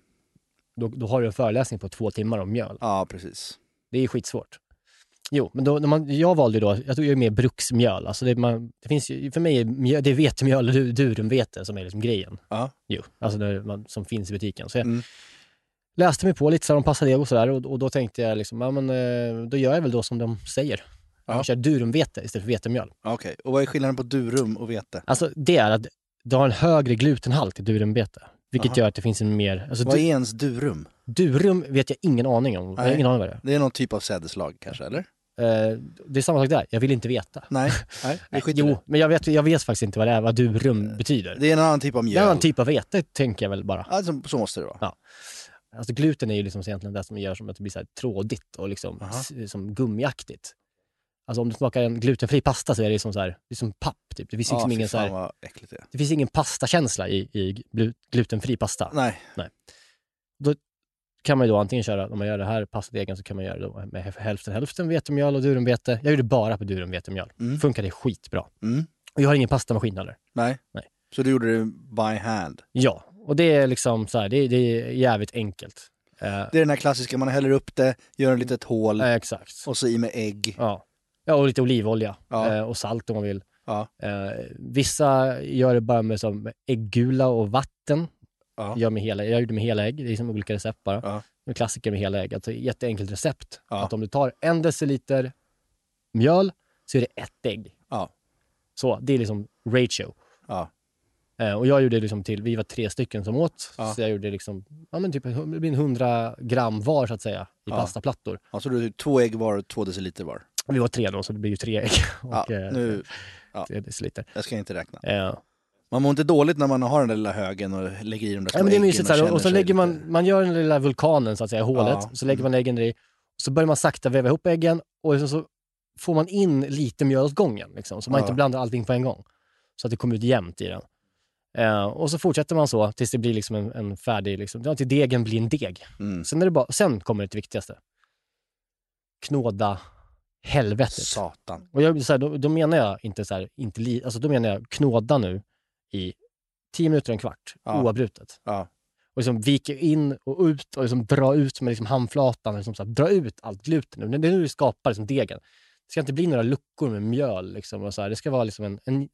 då, då har du en föreläsning på två timmar om mjöl. ja precis. Det är skitsvårt. Jo, men då, när man, jag valde då, jag tog ju med bruksmjöl. Alltså det, man, det finns ju, för mig är mjöl, det är vetemjöl durumvete som är liksom grejen. Ja. Jo, alltså det, man, som finns i butiken. Så jag Mm. Läste mig på lite så om passadeg och sådär och, och då tänkte jag liksom, ja men eh, då gör jag väl då som de säger. Ja. Jag kör durumvete istället för vetemjöl. Okej, och vad är skillnaden på durum och vete? Alltså det är att du har en högre glutenhalt i durumvete. Vilket Aha. gör att det finns en mer... Alltså, Vad är ens durum? durum vet jag ingen aning om. Jag har ingen aning vad det är. Det är någon typ av sädeslag kanske, eller? Eh, det är samma sak där, jag vill inte veta. Nej, nej vi skiter Jo, det. men jag vet, jag vet faktiskt inte vad det är, vad durum betyder. Det är en annan typ av Det är mjöl. en annan typ av vete, tänker jag väl bara. Alltså, så måste det vara. Ja. Alltså gluten är ju liksom egentligen det som gör som att det blir så trådigt och liksom som gummiaktigt. Alltså om du smakar en glutenfri pasta så är det som, så här, det är som papp typ. Det finns liksom Ja, ingen, så här, äckligt det finns ingen pastakänsla i, i glu- glutenfri pasta. Nej, kan man ju då antingen köra, om man gör det här pastadegen så kan man göra det då med hälften hälften vetemjöl och durumvete. Jag gjorde bara på durumvetemjöl. Mm. Funkade skitbra. mm. Och jag har ingen pastamaskin heller. nej. Nej. Så du gjorde det by hand? Ja, och det är liksom så här, det, det är jävligt enkelt. Eh, Det är den här klassiska, man häller upp det, gör ett litet hål eh, exakt. och så i med ägg. Ja. ja, och lite olivolja Ja. eh, och salt om man vill. Ja. Eh, vissa gör det bara med som äggula och vatten. Ja. Gör med hela, jag gjorde med hela ägg, det är som olika recept bara. Ja. En klassiker med hela ägg, alltså jätteenkelt recept. Ja. Att om du tar en deciliter mjöl så är det ett ägg. Ja. Så, det är liksom ratio. Ja. Eh, och jag gjorde liksom till, vi var tre stycken som åt, Ja. så jag gjorde liksom, ja men typ det blir en 100 gram var så att säga, i Ja. pastaplattor. Alltså du har två ägg var, två deciliter var. Och vi var tre då, så det blir ju tre ägg och Ja, eh, nu, ja. tre deciliter. jag ska inte räkna. Eh, Man mår inte dåligt när man har den där lilla högen och lägger i de där Ja, men det är äggen mysigt så här, och, och så lägger lite- man, man gör den lilla vulkanen så att säga, hålet, Ja. så lägger man äggen där i, så börjar man sakta väva ihop äggen och så, så får man in lite mjöl åt gången, liksom, så man Ja. inte blandar allting på en gång. Så att det kommer ut jämnt i den. Eh, och så fortsätter man så tills det blir liksom en, en färdig, liksom, ja, till degen blir en deg. Mm. Sen, är det bara, sen kommer det viktigaste. Knåda helvetet. Satan. Och jag, så här, då, då menar jag inte så här, inte li, alltså då menar jag knåda nu i 10 minuter, en kvart, Ja. oavbrutet. Ja. Och liksom vika in och ut och liksom dra ut med liksom handflatan, liksom så här, dra ut allt gluten. nu. Det är nu du skapar liksom degen. Det ska inte bli några luckor med mjöl. Liksom, och så här. Det ska vara liksom en, en,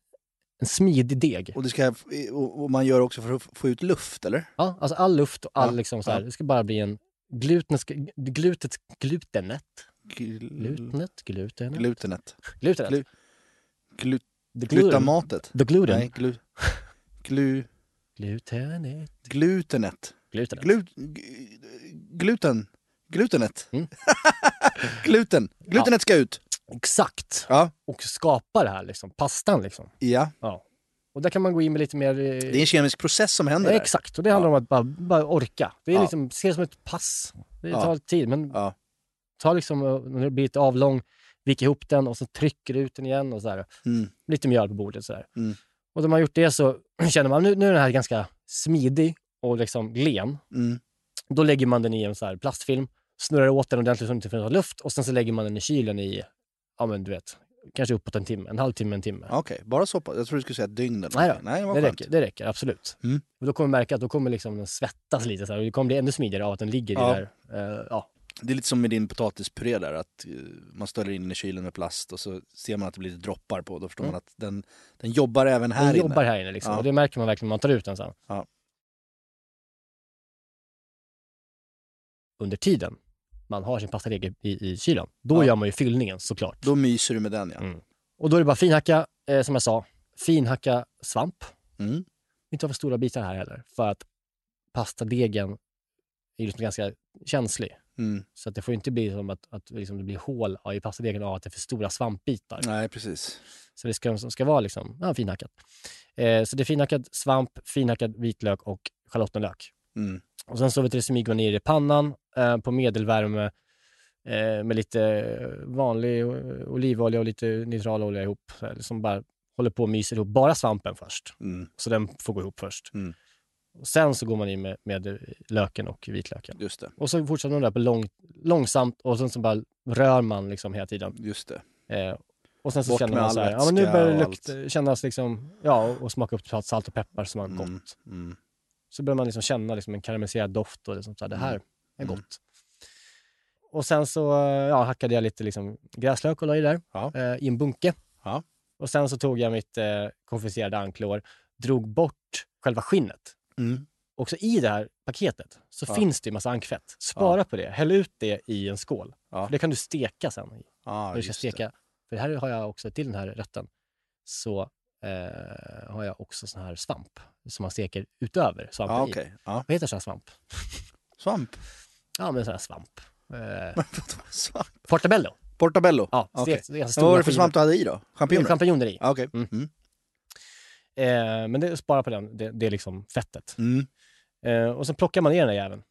en smidig deg. Och, det ska, och man gör också för att få ut luft, eller? Ja, alltså all luft och all Ja, liksom så här, ja. det ska bara bli en gluten, ska, glutet, glutenet, Gl- glutenet, glutenet, Glutenet. glutenet, Glu- Glu- glutamatet. The gluten. Nej, glu, glu, Glutenet. glutenet. Glutenet. Glu, gluten. Glutenet. Mm. Gluten. Glutenet ska ut. Exakt. Ja. Och skapa det här, liksom, pastan. Liksom. Ja. Och där kan man gå in med lite mer... eh, Det är en kemisk process som händer där. Exakt, och det handlar om att bara, bara orka. Det är Ja. liksom, se det som ett pass. Det Ja. tar tid, men Ja. ta liksom, eh, när det blir lite avlång, vik ihop den och så trycker du ut den igen och så här. Mm. Lite mjöl på bordet så här. Mm. Och när man gjort det så känner man nu, nu är den här ganska smidig och liksom len. Mm. Då lägger man den i en så plastfilm, snurrar åt den ordentligt så det inte någon luft och sen så lägger man den i kylen i, ja men du vet, kanske uppåt en timme, en halvtimme, en timme. Okej, bara så pass. Jag tror du skulle säga dygn eller Nej, då, Nej, det, räcker, det räcker, absolut. Mm. Och då kommer du märka att då kommer liksom den svettas lite så här, och det kommer bli ännu smidigare av att den ligger Ja. i där. eh, ja. Det är lite som med din potatispuré där, att eh, man ställer in den i kylen med plast och så ser man att det blir lite droppar på. Då förstår Mm. man att den, den jobbar även här Den inne. jobbar här inne liksom, Ja. och det märker man verkligen när man tar ut den sen. Ja. Under tiden man har sin pastadeg i, i kylen, då Ja. gör man ju fyllningen såklart. Då myser du med den ja. Mm. Och då är det bara finhacka, eh, som jag sa, finhacka svamp. Mm. Inte ha för stora bitar här heller, för att pastadegen är liksom ganska känslig. Mm. Så att det får inte bli som att, att liksom det blir hål i pastadegen av att det är för stora svampbitar. Nej, precis. Så det ska, ska vara liksom, ja, finhackat. Eh, så det är finhackad svamp, finhackad vitlök och schalottenlök. Mm. Och sen så vet du, smyger man ner i pannan eh, på medelvärme eh, med lite vanlig olivolja och lite neutralolja ihop. Så här, Som bara håller på och myser ihop. Bara svampen först. Mm. Så den får gå ihop först. Mm. Och sen så går man in med, med löken och vitlöken. Just det. Och så fortsätter man där på lång, långsamt och sen så bara rör man liksom hela tiden. Just det. Eh, och sen så Bort känner man så här, ja men nu börjar det lukta, kännas liksom, ja och, och smaka upp salt och peppar som har Mm. gott. Mm. Så börjar man liksom känna liksom en karamelliserad doft och liksom så här, det här Mm. är Mm. gott. Och sen så ja, hackade jag lite liksom gräslök och la i där Ja. eh, i en bunke. Ja. Och sen så tog jag mitt eh, konficerade anklor, drog bort själva skinnet. Mm. Också i det här paketet så Ja. finns det ju massa ankfett. Spara på det, häll ut det i en skål. För det kan du steka sen. i- när du ska just det. steka. För här har jag också till den här rätten så eh, har jag också sån här svamp som man steker utöver svampen Ja, i. okej. Ja. Vad heter sån här svamp? Svamp. Ja, men sån här svamp. Eh, Svamp. portabello. Portabello. Ja, stekt, är ganska Vad var det för svamp du hade i då? Det är Champinjoner? Champinjoner i. Ja, Okej. Mm. Mm. Eh, men det spara på den, det, det är liksom fettet. Mm. Eh, och så plockar man ner den där jäveln.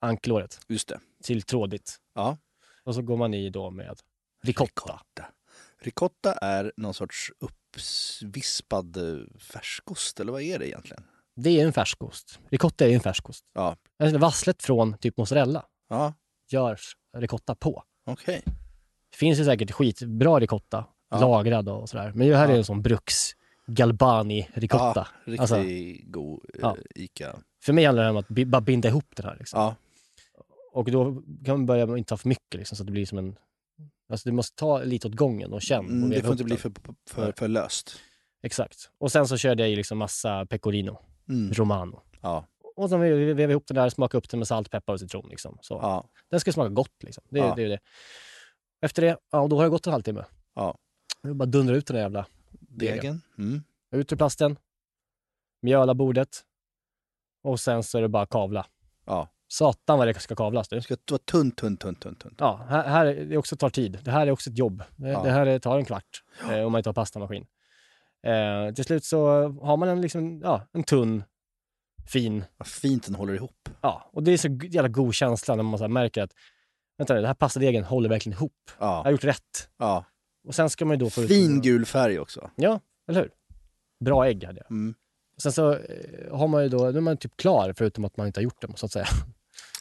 Anklåret. Just det. Till trådigt. Ja. Och så går man i då med ricotta. Ricotta. Ricotta är någon sorts uppvispad eh, färskost, eller vad är det egentligen? Det är en färskost. Ricotta är ju en färskost. Ja. Alltså vasslet från typ mozzarella Ja, görs ricotta på. okej. Det finns ju säkert skitbra ricotta, Ja. lagrad och sådär. Men det här Ja. är en sån Bruks Galbani ricotta. Ja, riktigt Alltså, god eh, ja. Ica. För mig handlar det om att bara binda ihop den här. Liksom. Ja, Och då kan man börja med att inte ha för mycket liksom, så att det blir som en... Alltså det måste ta lite åt gången och känn. mm, det får inte bli för, för, för löst. Exakt. Och sen så körde jag i liksom massa pecorino, Mm. romano. Ja, Och sen vev jag ihop den där, smaka upp den med salt, peppar och citron. Liksom. Så. ja, Den ska smaka gott. Liksom. Det, är- Ja. det är det. Efter det, ja, då har det gått en halvtimme. Ja. Jag bara dundra ut den där jävla Degen. Mm. Ut ur plasten, mjöla bordet och sen så är det bara kavla. Ja. Satan vad det ska kavlas du. Det ska vara tunt, tunt, tunt, tunt, tunt. Ja, här, här är det också tar tid. Det här är också ett jobb. Det, Ja. det här är- tar en kvart eh, om man inte har pastamaskin. Eh, till slut så har man en, liksom, ja, en tunn, fin, Vad fint den håller ihop. ja, och det är så jävla god känsla när man så märker att vänta nu, den här pastadegen håller verkligen ihop. Jag har Ja. gjort rätt. ja. Och sen ska man då få ut... Fin gul färg också. Ja, eller hur? Bra ägg hade jag. Mm. Sen så eh, har man ju då, nu är man typ klar förutom att man inte har gjort dem så att säga.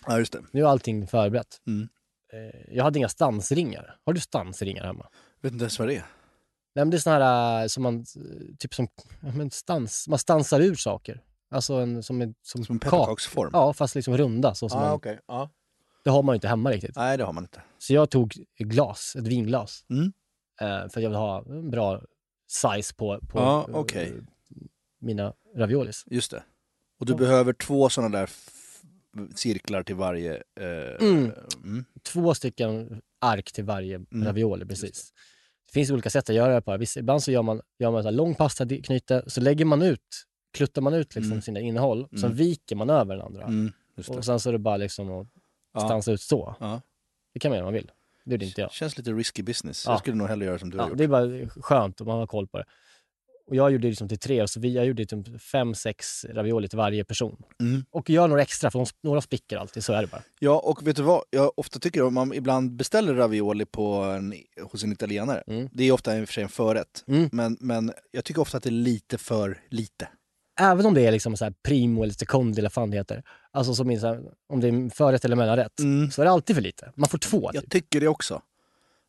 Ja, just det. Nu är allting förberett. Mm. Eh, jag hade inga stansringar. Har du stansringar hemma? Vet inte ens vad det är. Nej men det är såna här eh, som man, eh, typ som, men stans, man stansar ur saker. Alltså en, som en, som, Som en kak- pepparkaksform. Ja, fast liksom runda. Så som ah, man, okej. Ja. Det har man ju inte hemma riktigt. Nej, det har man inte. Så jag tog glas, ett vinglas. Mm. För jag vill ha en bra size på, på Ja, eh, okej. mina raviolis. Just det. Och du Ja. behöver två sådana där cirklar till varje... Eh, Mm. mm. Två stycken ark till varje Mm, ravioli, precis. Det finns olika sätt att göra det på. Vissa, ibland så gör man, gör man så här lång pastaknyte, så lägger man ut, kluttar man ut liksom Mm. sina innehåll, sen Mm. viker man över den andra. Mm. Och sen så är det bara liksom att Ja. stansa ut så. Ja. Det kan man göra om man vill. Det gjorde inte jag. Känns lite risky business. Ja. Jag skulle nog hellre göra som du har Ja, gjort. det är bara skönt om man har koll på det. Och jag gjorde liksom till tre, så vi, jag gjorde typ fem, sex ravioli till varje person. Mm. Och gör några extra, för de, några spricker alltid, så är det bara. Ja, och vet du vad? Jag ofta tycker om man ibland beställer ravioli på en, hos en italienare. Mm. Det är ofta i och för sig en förrätt. Mm. Men, men jag tycker ofta att det är lite för lite. Även om det är liksom så här primo eller secondi eller vad fan det heter. Alltså som är så här, om det är förrätt eller mellanrätt. Mm. Så är det alltid för lite. Man får två. Typ. Jag tycker det också.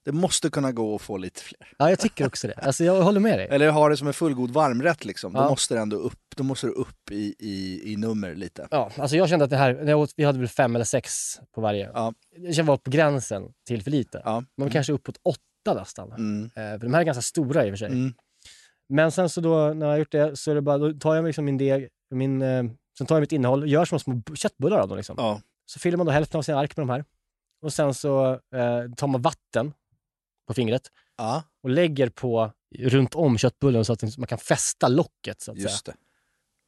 Det måste kunna gå att få lite fler. Ja, jag tycker också det. Alltså jag håller med dig. Eller ha det som en fullgod varmrätt liksom. Då Ja. måste det ändå upp, då måste det upp i, i, i nummer lite. Ja, alltså jag kände att det här, åt, vi hade väl fem eller sex på varje. Ja. Jag kände var på gränsen till för lite. Ja. Man var kanske uppåt åtta nästan. Mm. Eh, för de här är ganska stora i och för sig. Mm. Men sen så då, när jag har gjort det, så är det bara, då tar jag liksom min deg, min, eh, sen tar jag mitt innehåll och gör som små köttbullar av dem. Liksom. Ja. Så fyller man då hälften av sin ark med de här. Och sen så eh, tar man vatten på fingret ja, och lägger på runt om köttbullen så att man kan fästa locket. Så att säga. just det.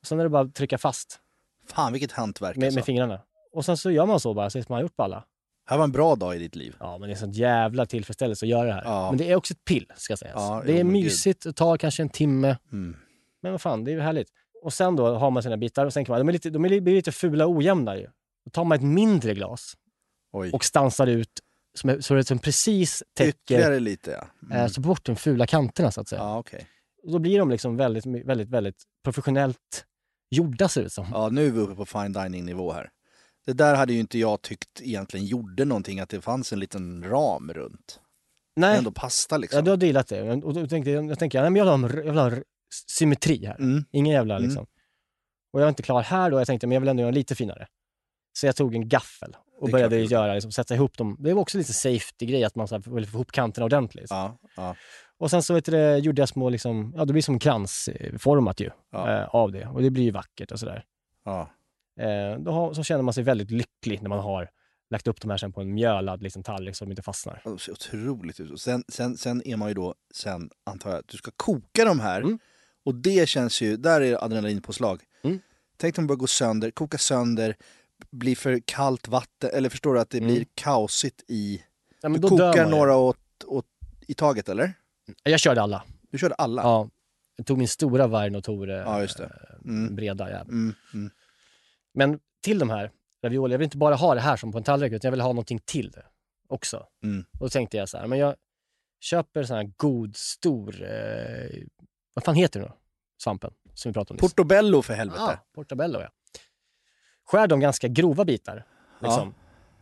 Sen är det bara att trycka fast Fan vilket hantverk med, alltså. med fingrarna. Och sen så gör man så bara, så att man har gjort på alla. här var en bra dag i ditt liv. Ja, men det är sån jävla tillfredsställelse att göra det här. Ja. Men det är också ett pill, ska sägas. Ja, det är mysigt, det tar kanske en timme. Mm. Men vad fan, det är ju härligt. Och sen då har man sina bitar och sen kan man, de, är lite, de blir lite fula och ojämna ju. Då tar man ett mindre glas Oj. och stansar ut som, är- så det som precis täcker, Ytterligare lite ja. eh, Mm. så bort de fula kanterna så att säga. Ja, okej. Och då blir de liksom väldigt, väldigt, väldigt professionellt gjorda ser det ut som. Ja, nu är vi uppe på fine dining nivå här. Det där hade ju inte jag tyckt egentligen gjorde någonting, att det fanns en liten ram runt. Nej, Ändå pasta liksom. ja, du har dealat det. Och då tänkte jag, tänker, nej, men jag vill ha, jag vill ha symmetri här. Mm. Ingen jävla Mm. liksom. Och jag är inte klar här då. Jag tänkte, men jag vill ändå göra lite finare. Så jag tog en gaffel och Det började göra, liksom, sätta ihop dem. Det var också lite safety-grej, att man så här, vill få ihop kanterna ordentligt. Ja, ja. Och sen så vet du, gjorde jag små, liksom, ja det blir som kransformat ju, Ja. eh, av det. Och det blir ju vackert och sådär. ja. Eh, då har, så känner man sig väldigt lycklig när man har lagt upp de här sen på en mjölad liksom, tallrik som inte fastnar. Det ser otroligt ut. Och sen, sen, sen är man ju då, sen antar jag att du ska koka de här. Mm. Och det känns ju, där är adrenalinpåslag. Mm. Tänk om de börjar gå sönder, koka sönder, blir för kallt vatten, eller förstår du att det Mm. blir kaosigt i... Ja, men Du kokar några åt, åt, i taget eller? Jag körde alla. Du körde alla? Ja. Jag tog min stora Varn och Tore, Ja, just det. Mm. breda jävel. Mm, mm. Men till de här ravioli, jag vill inte bara ha det här som på en tallrik, utan jag vill ha någonting till det också. Mm. Och då tänkte jag så här, men jag köper sån här god, stor, eh, vad fan heter det då? Svampen som vi pratade om nyss. Portobello för helvete. Ah, portobello ja. Skär dem ganska grova bitar. Liksom,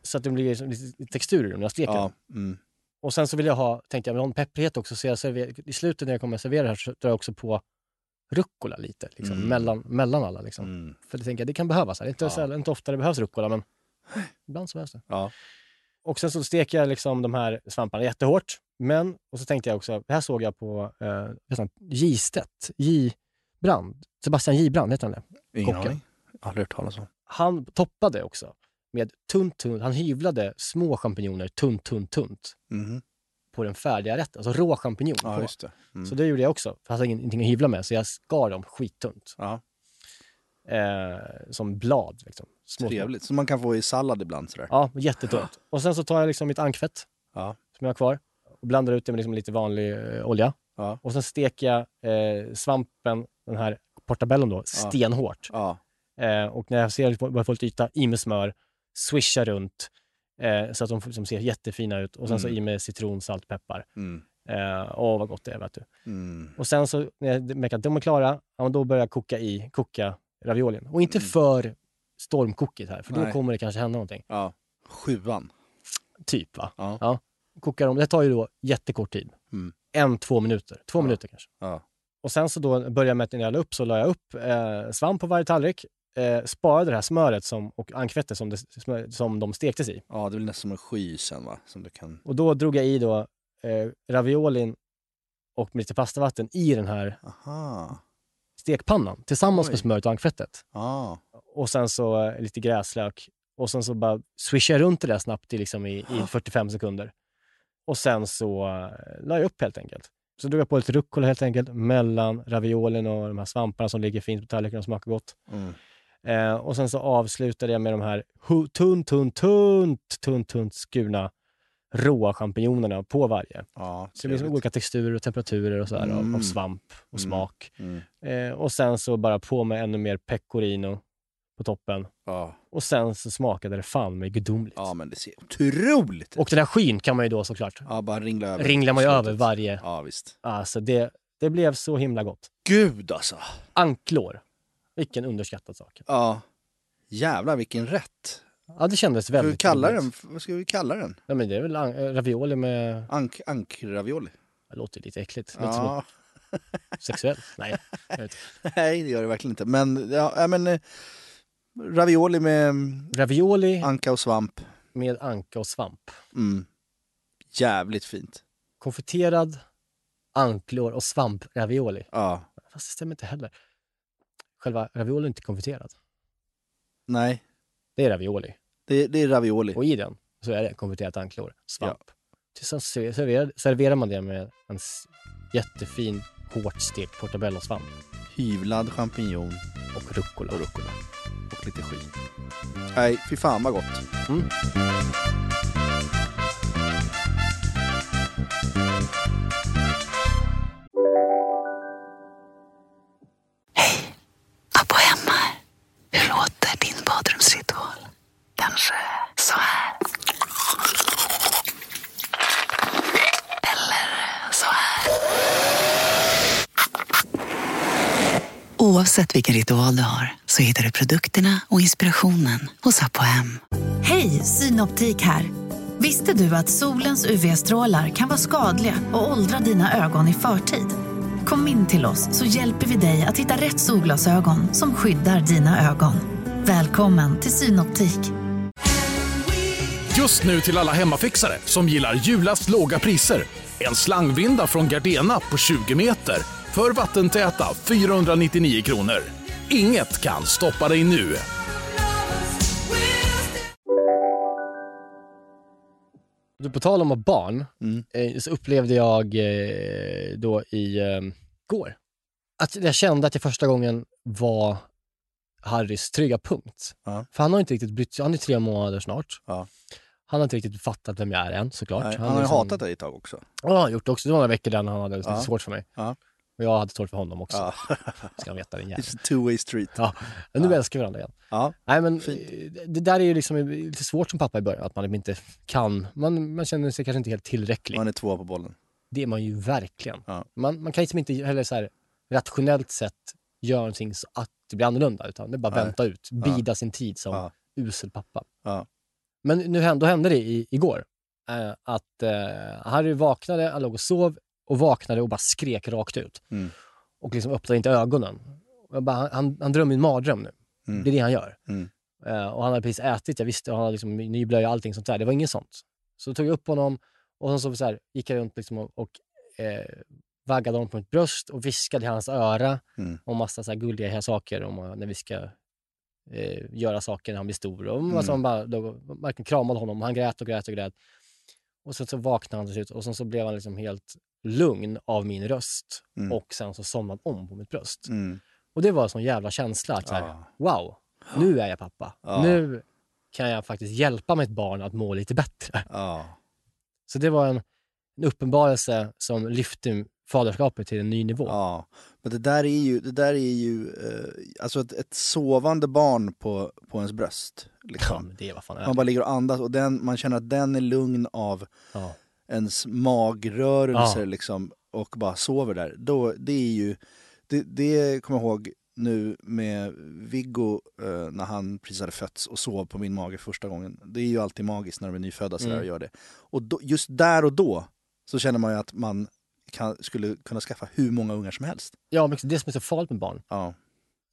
Så att det blir lite textur i dem när jag steker dem. Ja. Mm. Och sen så vill jag ha, tänkte jag, vill ha en pepprighet också. Så jag server, i slutet när jag kommer att servera det här så drar jag också på rucola lite. Liksom, Mm. mellan, mellan alla. Liksom. Mm. För det tänker jag, det kan behövas. här. Det är inte, Ja. sällan, inte ofta det behövs rucola, men ibland så behövs det. Ja. Och sen så steker jag liksom de här svamparna jättehårt. Men, och så tänkte jag också, det här såg jag på eh, nästan J. Brand, Sebastian J. Brand, heter han det? Ingen Kocken. aning. Aldrig hört talas om. Han toppade också med tunt, tunt, han hyvlade små champinjoner tunt, tunt, tunt. Mhm. på den färdiga rätten, alltså rå champinjon Ja, det. Mm. Så det gjorde jag också, för jag hade ingenting att hyvla med, så jag skar dem skittunt. Ja, Eh, som blad. Liksom. Små. trevligt. Som man kan få i sallad ibland sådär. Ja, jättetunt. Och sen så tar jag liksom mitt ankfett Ja. som jag har kvar och blandar ut det med liksom lite vanlig eh, olja. Ja. Och sen steker jag eh, svampen, den här portabellon då, stenhårt. Ja. Eh, och när jag ser att få lite yta, i med smör, swisha runt eh, så att de liksom ser jättefina ut. Och sen så Mm. i med citron, salt, peppar. Mm. Eh, åh, vad gott det är, vet du. Mm. Och sen så när jag märker att de är klara, ja, då börjar jag koka i, koka raviolin. Och inte Mm. för stormkokigt här, för då Nej. kommer det kanske hända någonting. ja. Sjuan. Typ va? Ja. Kokar dem, det tar ju då jättekort tid. Mm. En, två minuter. Två Ja. minuter kanske. Ja. Och sen så då började jag med att när jag la upp så la jag upp eh, svamp på varje tallrik. Eh, sparade det här smöret som, och ankfettet som, det, som de stektes i. ja, det väl nästan som en sky sen va? Som du kan... Och då drog jag i då eh, raviolin och med lite pastavatten i den här Aha. stekpannan tillsammans Oj. med smöret och ankfettet. Ja. Och sen så eh, lite gräslök. Och sen så bara swishade jag runt det där snabbt i, liksom i, i 45 sekunder. Och sen så eh, la jag upp helt enkelt. Så drog jag på lite rucola helt enkelt mellan raviolin och de här svamparna som ligger fint på tallriken och smakar gott. Mm. Eh, och sen så avslutade jag med de här tunt, tunt, tunt, tunt, tunt skurna råa champinjonerna på varje. Ja, Så det blir som trevligt. olika texturer och temperaturer och så här av, av Mm. svamp och Mm. smak. Mm. Eh, och sen så bara på med ännu mer pecorino på toppen. Ja. Och sen så smakade det fan mig gudomligt. ja, men det ser otroligt Och den här skyn kan man ju då såklart, Ja, bara ringla över. ringlar man ju över varje. Ja, visst. Alltså det, det blev så himla gott. Gud alltså. Anklår. Vilken underskattad sak. Ja. Jävlar vilken rätt. Ja, det kändes Ska vi väldigt kalla roligt. den? Vad ska vi kalla den? Ja, men det är väl an- eh, ravioli med... Ank, ankravioli? Det låter lite äckligt. Låter Ja. sexuellt. Nej. Nej, det gör det verkligen inte. Men, ja, men eh, ravioli med Ravioli anka och svamp. med anka och svamp. Mm. Jävligt fint. Konfiterad anklor och svampravioli. Ja. Fast det stämmer inte heller. Själva ravioli är inte konfiterad. Nej, Det är ravioli. det, det är ravioli. Och i den så är det konfiterat anklor, svamp. Sen serverar, serverar man det med en jättefin, hårt stekt portabellosvamp Hyvlad champinjon och rucola. och rucola. Och lite skit. Nej, fy fan vad gott. Mm. Oavsett vilken ritual du har så hittar du produkterna och inspirationen hos Apohem. Hej, Synoptik här. Visste du att solens UV-strålar kan vara skadliga och åldra dina ögon i förtid? Kom in till oss så hjälper vi dig att hitta rätt solglasögon som skyddar dina ögon. Välkommen till Synoptik. Just nu till alla hemmafixare som gillar julast låga priser. En slangvinda från Gardena på 20 meter för vattentäta 499 kronor. Inget kan stoppa dig nu. Du, på tal om att barn, Mm. eh, så upplevde jag eh, då i eh, går att jag kände att jag första gången var Harrys trygga punkt. Ja. För han har inte riktigt brytt sig. Han är tre månader snart. Ja. Han har inte riktigt fattat vem jag är än såklart. Nej, han han har liksom- hatat dig ett tag också. Ja, han har gjort det också. Det var några veckor där han hade lite Ja. svårt för mig. Och jag hade svårt för honom också. Ja. Ska han veta, den jäveln. It's a two-way street. Ja, men nu Ja. älskar vi varandra igen. Ja. Nej, men Fint. eh, det där är ju liksom lite svårt som pappa i början, att man inte kan. Man, man känner sig kanske inte helt tillräcklig. Man är två på bollen. Det är man ju verkligen. Ja. Man, man kan liksom inte heller så här rationellt sett göra någonting så att det blir annorlunda, utan det är bara Nej. vänta ut, bida sin tid som usel pappa. Men nu hände, då hände det i, igår, eh, att eh, Harry vaknade, han låg och sov och vaknade och bara skrek rakt ut. Mm. Och liksom öppnade inte ögonen. Bara, han, han, drömmer en mardröm nu. Mm. Det är det han gör. Mm. Eh, och han hade precis ätit, jag visste, han hade liksom ny blöja och allting sånt där. Det var inget sånt. Så tog jag upp honom och sen så, så här, gick jag runt liksom och, och eh, vaggade honom på mitt bröst och viskade i hans öra Mm. om massa så här gulliga saker om när vi ska eh, göra saker när han blir stor. Och mm. Mm. han bara, då, verkligen kramade honom och han grät och grät och grät. Och sen så vaknade han till slut och sen så blev han liksom helt lugn av min röst Mm. och sen så somnade om på mitt bröst. Mm. Och det var en sån jävla känsla att så här, Ja. wow, nu är jag pappa. Ja. Nu kan jag faktiskt hjälpa mitt barn att må lite bättre. Ja. Så det var en, en uppenbarelse som lyfte faderskapet till en ny nivå. Ja, men det där är ju, det där är ju eh, alltså ett, ett sovande barn på, på ens bröst. Ja, Liksom. men det var fan Man bara ligger och andas och den, man känner att den är lugn av ja. ens magrörelser Ja. liksom, och bara sover där. Då, det är ju, det, det kommer jag ihåg nu med Viggo eh, när han precis hade fötts och sov på min mage första gången. Det är ju alltid magiskt när de är nyfödda sådär Mm. och gör det. Och då, just där och då så känner man ju att man kan, skulle kunna skaffa hur många ungar som helst. ja, men det som är så farligt med barn. Ja.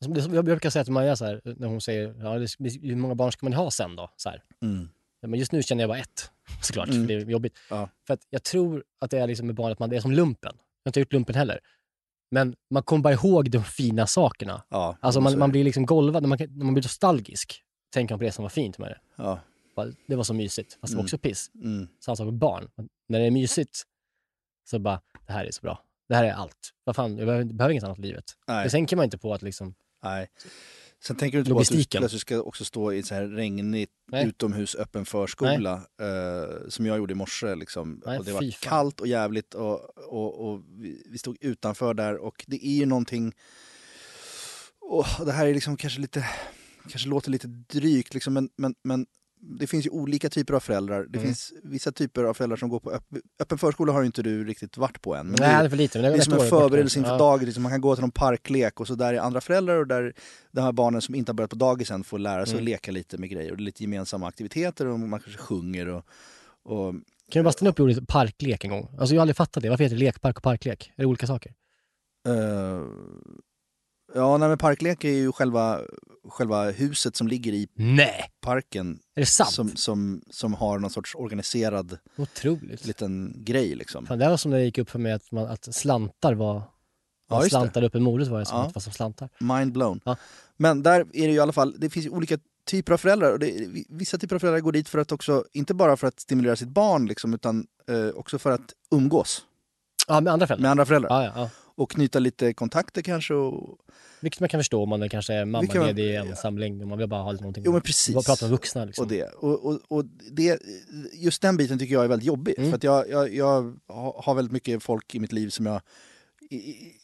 Det som jag brukar säga till Maja så här, när hon säger ja, hur många barn ska man ha sen då? Så. Mm. Men just nu känner jag bara ett, såklart. Mm. För det är jobbigt. Ja. För att jag tror att det är liksom med barn att man det är som lumpen. Jag har inte gjort lumpen heller. Men man kommer bara ihåg de fina sakerna. Ja, Alltså man, man blir liksom golvad, när man, när man blir nostalgisk. Tänker man på det som var fint med det. Ja. Bara, Det var så mysigt, fast det var Mm. också piss. Mm. Samma sak med barn. När det är mysigt, så bara, det här är så bra. Det här är allt. Vad fan, jag behöver, jag behöver inget annat i livet. Nej. Det tänker man inte på att liksom, Nej. Sen tänker du inte på att du Logistiken. ska också stå i så här regnigt Nej. utomhus öppen förskola eh, som jag gjorde i morse. Liksom. Nej, och det var kallt och jävligt och, och, och vi, vi stod utanför där och det är ju någonting... Och det här är liksom kanske lite, kanske låter lite drygt liksom, men, men, men det finns ju olika typer av föräldrar. Det Mm. finns vissa typer av föräldrar som går på öppen, öppen förskola har ju inte du riktigt varit på än. Men nej det är för lite. Men det är som en förberedelse inför ja. dagis. Liksom man kan gå till någon parklek och så där är andra föräldrar och där de här barnen som inte har börjat på dagis än får lära sig Mm. att leka lite med grejer. Och det är lite gemensamma aktiviteter och man kanske sjunger och... och Kan du bara stanna upp ordet parklek en gång? Alltså jag har aldrig fattat det. Varför heter det lekpark och parklek? Är det olika saker? eh, ja, nej, men parklek är ju själva, själva huset som ligger i Nej! parken Är det sant? som, som, som har någon sorts organiserad Otroligt. liten grej liksom. Fan, det var som det gick upp för mig att, man, att slantar var... Ja, Ja, just det. slantar upp en morot var det som Ja. var som slantar. Mind blown. Ja. Men där är det ju i alla fall, det finns ju olika typer av föräldrar. Och det, vissa typer av föräldrar går dit för att också, inte bara för att stimulera sitt barn liksom, utan eh, också för att umgås Ja, med andra föräldrar. med andra föräldrar. Ja. Och knyta lite kontakter kanske. Och, Vilket man kan förstå om man är kanske är Vilket man- mammaledig ensamling och man vill bara ha lite någonting. jo men precis. Bara prata med vuxna liksom. och det. Och, och, och det, just den biten tycker jag är väldigt jobbig. Mm. För att jag, jag, jag har väldigt mycket folk i mitt liv som jag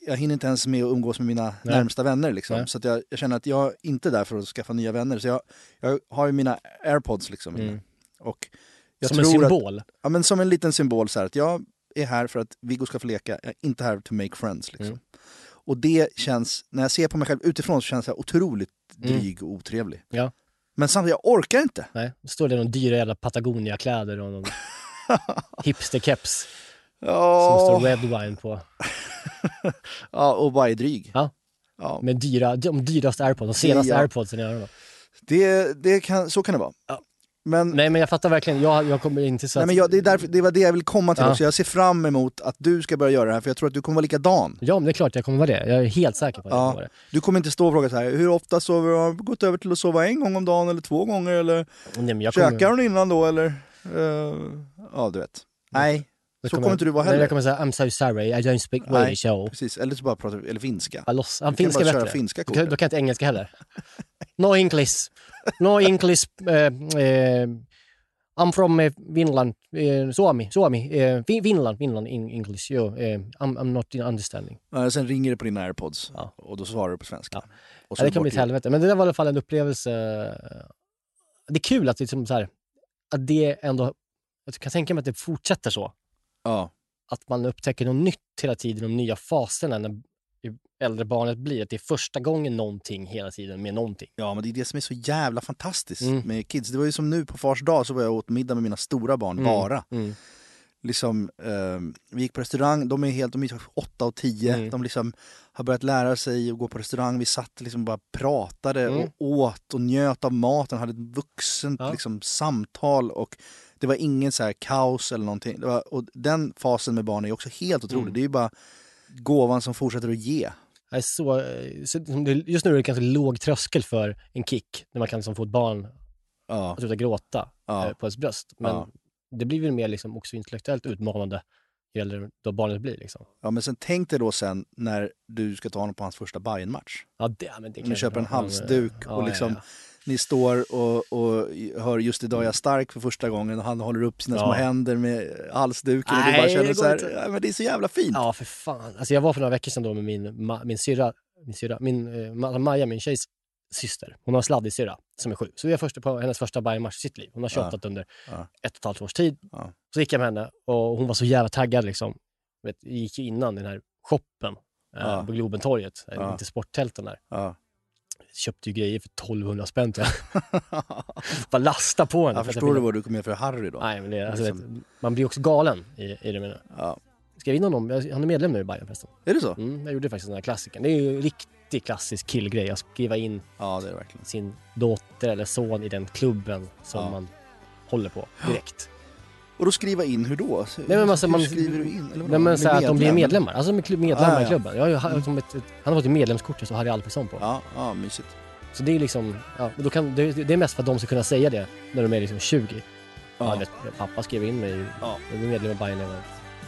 jag hinner inte ens med att umgås med mina Nej. närmsta vänner. Liksom. Nej. Så att jag, jag känner att jag är inte är där för att skaffa nya vänner. Så jag, jag har ju mina airpods liksom. Mm. Och jag Som en tror Att, symbol. ja, men som en liten symbol så här, att jag är här för att Viggo ska få leka, jag är inte här to make friends. Liksom. Mm. Och det känns, när jag ser på mig själv utifrån så känns jag otroligt Mm. dryg och otrevlig. Ja. Men samtidigt, jag orkar inte. Nej, det står det någon dyra jävla Patagonia-kläder och någon hipster-keps som Ja, står Red Wine på. ja, och bara är dryg. Ja. Ja, Med dyra, de dyraste airpods, de senaste Ja. airpodsen i öronen. det, det kan, så kan det vara. Ja. Men, nej, Nej men jag fattar verkligen, jag, jag kommer inte så att... men jag, det, är därför, det var det jag vill komma till Ja. också. Jag ser fram emot att du ska börja göra det här, för jag tror att du kommer vara likadan. Ja men det är klart jag kommer vara det. Jag är helt säker på att jag Ja. kommer vara Du kommer inte stå och fråga så här, hur ofta sover du? Har du gått över till att sova en gång om dagen eller två gånger? Eller det. Nej, men jag kommer, käkar hon innan då eller? Eh, ja, du vet. Nej, jag så kommer inte du vara heller. jag kommer säga I'm so sorry, I don't speak. Welsh. so." precis. Eller så bara prata eller finska. Jag loss. Han Du kan finska bara köra bättre. finska Då kan, kortet. då kan jag inte engelska heller. No English. No English. eh, eh, I'm from eh, Finland. eh, Suomi. Suomi. Fin- Finland. Finland. In English. Jo, eh, I'm, I'm not in understanding. Ja, sen ringer det på dina airpods Ja. och då svarar du på svenska. Ja. Och Ja, det kan bli ett helvete. Men det där var i alla fall en upplevelse. Det är kul att, liksom så här, att det ändå... Jag kan tänka mig att det fortsätter så. Ja, Att man upptäcker något nytt hela tiden, de nya faserna när ju äldre barnet blir. Att det är första gången någonting hela tiden med någonting. ja, men det är det som är så jävla fantastiskt Mm. med kids. Det var ju som nu på fars dag så var jag åt middag med mina stora barn, Mm. bara. Mm. Liksom, eh, vi gick på restaurang, de är helt, de är 8 och 10. Mm. De liksom har börjat lära sig att gå på restaurang. Vi satt liksom bara pratade Mm. och åt och njöt av maten, hade ett vuxent Ja. liksom, samtal och det var ingen så här kaos eller någonting. Var, och den fasen med barn är också helt otrolig. Mm. Det är ju bara gåvan som fortsätter att ge. Så, eh, så, just nu är det ganska låg tröskel för en kick, när man kan liksom få ett barn Ja, att sluta gråta ja. eh, på ens bröst. Men Ja. det blir väl mer liksom också intellektuellt utmanande ju äldre då barnet blir. Liksom. Ja, men sen tänk dig då sen när du ska ta honom på hans första Bayern-match. Ja, det, men det Om du köper en halsduk och liksom. Ni står och, och hör just idag är jag stark för första gången och han håller upp sina Ja. små händer med halsduken och du Nej, bara känner så här, ja, men det är så jävla fint. Ja, för fan. Alltså jag var för några veckor sedan då med min, min syrra, min, syrra, min eh, Ma- Maja, min tjejs syster. Hon har en sladdig syrra som är sju. Så vi var först på hennes första Bayern-match i sitt liv. Hon har tjatat under Ja. ett och ett halvt års tid. Ja. Så gick jag med henne och hon var så jävla taggad liksom. Vet, gick ju innan den här shoppen eh, Ja. på Globentorget, eh, Ja. inte sporttälten där. Köpte ju grejer för 1200 spänn till henne. Bara lasta på henne. Jag förstår du vad du kommer göra för Harry då? Nej, men det, alltså, Liksom. vet, man blir också galen i, i det. Menar. Ja. Jag vinna honom? Jag- Han är medlem nu i Bayern förresten. Är det så? Mm, jag gjorde faktiskt den här klassikern. Det är ju en riktig klassisk killgrej att skriva in Ja, sin dotter eller son i den klubben som Ja. man håller på direkt. Och då skriva in hur då? Nej, men alltså, hur man- skriver du in? Eller? Nej, men så att de blir Medlem? medlemmar. Alltså de är medlemmar Ah, i ja. klubben. Jag ha- som ett, ett, han har fått ett medlemskort så Harry Alfredsson på. Ja, ja, mysigt. Så det är liksom, ja, då kan, det, det är mest för att de ska kunna säga det när de är liksom 20. Ja. Ja. vet, pappa skrev in mig, Ja. jag blev medlem i Bayern över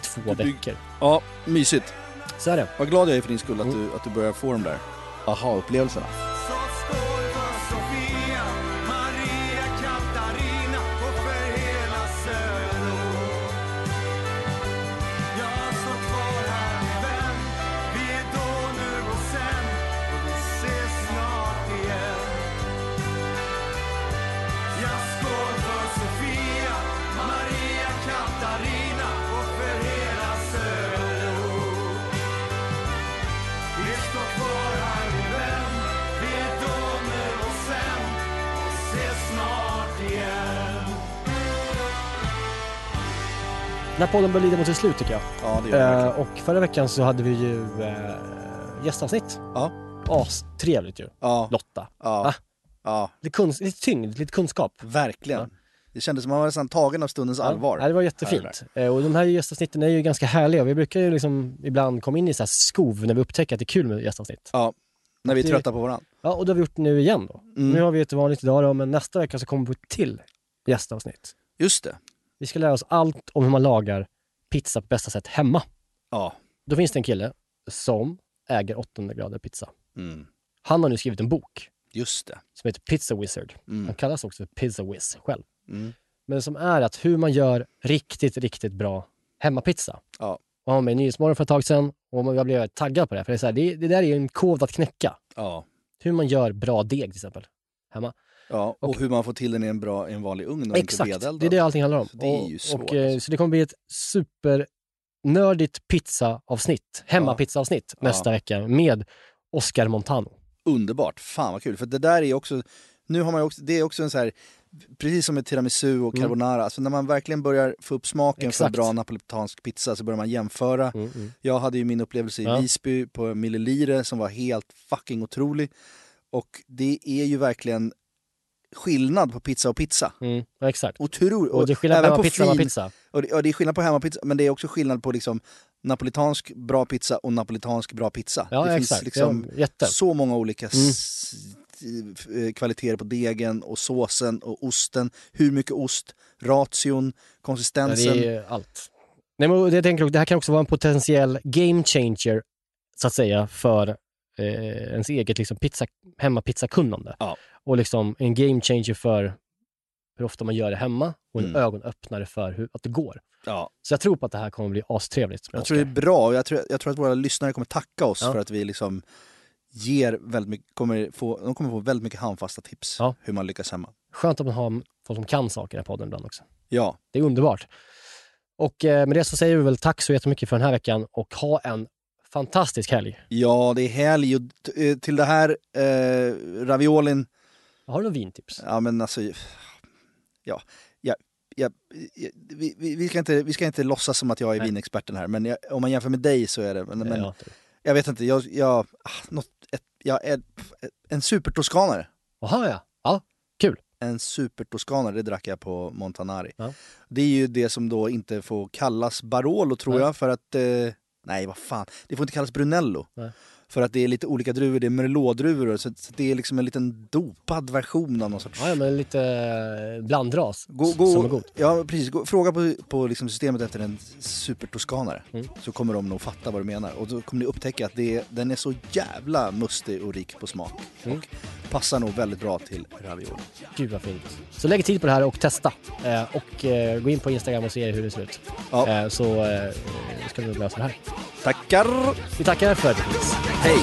två Du veckor. ja, mysigt. Så är det. Vad glad jag är för din skull att, Mm. du, att du börjar få de där aha-upplevelserna. Den här podden bör lida mot sitt slut tycker jag. Ja, det gör Eh, och förra veckan så hade vi ju eh, gästavsnitt. Ja. Astrevligt ju. Ja, Lotta. ja, Va? ja, Lite, kunsk, lite tyngd, lite kunskap. verkligen. Det kändes som att man var nästan tagen av stundens allvar. Ja, det var jättefint. Eh, och de här gästavsnitten är ju ganska härliga. Vi brukar ju liksom ibland komma in i så här skov när vi upptäcker att det är kul med gästavsnitt. Ja, när vi är Det- trötta på varandra. Ja, och det har vi gjort nu igen då. Mm. Nu har vi ett vanligt idag då, men nästa vecka så kommer vi på ett till gästavsnitt. Just det. Vi ska lära oss allt om hur man lagar pizza på bästa sätt hemma. Ja. Då finns det en kille som äger 800 grader pizza. Mm. Han har nu skrivit en bok Just det. som heter Pizza Wizard. Mm. Han kallas också för Pizza Wiz själv. Mm. Men som är att hur man gör riktigt, riktigt bra hemmapizza. Ja. Och han var med i Nyhetsmorgon för ett tag sedan och jag blev taggad på det. För det, är så här, det, det där är ju en kod att knäcka. Ja. Hur man gör bra deg till exempel. Hemma. Ja, och, Och- hur man får till den i en, bra, en vanlig ugn och Exakt, inte vedeldad. det är det allting handlar om. Så det är ju och, svårt, och, eh, alltså. Så det kommer bli ett supernördigt pizzaavsnitt, hemmapizzaavsnitt nästa vecka med Oscar Montano. Underbart, fan vad kul. För det där är också, nu har man också, det är också en så här, precis som med tiramisu och Mm. carbonara, alltså när man verkligen börjar få upp smaken för Exakt. bra napolitansk pizza så börjar man jämföra. Mm, mm. Jag hade ju min upplevelse i Ja. Visby på Mille Lire som var helt fucking otrolig. Och det är ju verkligen skillnad på pizza och pizza. Mm, exakt. Otroligt. Och det är skillnad på hemmapizza och hemmapizza. Och det, och det är skillnad på hemmapizza, men det är också skillnad på liksom napolitansk bra pizza och napolitansk bra pizza. Ja, det exakt. finns liksom ja, så många olika Mm. eh, kvaliteter på degen och såsen och osten. Hur mycket ost, ration, Ja, konsistensen. det är allt. Nej, men jag tänker, det här kan också vara en potentiell game changer, så att säga, för eh, ens eget liksom, pizza, hemmapizzakunnande. Ja. Och liksom en game changer för hur ofta man gör det hemma och en Mm. ögonöppnare för hur, att det går. Ja. Så jag tror på att det här kommer bli astrevligt. Jag tror det är bra och jag tror, jag tror att våra lyssnare kommer tacka oss Ja. för att vi liksom ger väldigt mycket, kommer få, de kommer få väldigt mycket handfasta tips Ja. hur man lyckas hemma. Skönt att man har folk som kan saker i podden ibland också. Ja, Det är underbart. Och eh, med det så säger vi väl tack så jättemycket för den här veckan och ha en fantastisk helg. ja det är helg och eh, till det här eh, raviolin Har du några vintips? Ja men alltså, ja, ja, ja, ja vi, vi, vi, ska inte, vi ska inte låtsas som att jag är Nej. vinexperten här, men jag, om man jämför med dig så är det, men, men Ja, jag vet inte, jag, jag, ah, något, ett, jag är en supertoskanare. Jaha, ja. Ja, kul. En supertoskanare, det drack jag på Montanari. Ja. Det är ju det som då inte får kallas Barolo tror Nej. jag, för att, eh, nej vad fan, det får inte kallas Brunello. Nej. För att det är lite olika druvor, det är merlot-druvor så, så det är liksom en liten dopad version av någon sorts... Ja, ja, men lite eh, blandras Gå, gå, som är god. Ja, precis. Gå, fråga på, på liksom systemet efter en supertoskanare Mm. så kommer de nog fatta vad du menar. Och då kommer ni upptäcka att det, är- den är så jävla mustig och rik på smak. Mm. Och passar nog väldigt bra till ravioli. Gud vad fint. Så lägg tid på det här och testa. Eh, och eh, gå in på Instagram och se hur det ser ut. Ja. Eh, så eh, ska vi lösa det här. Tackar! Vi tackar för det. Hej!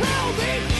não in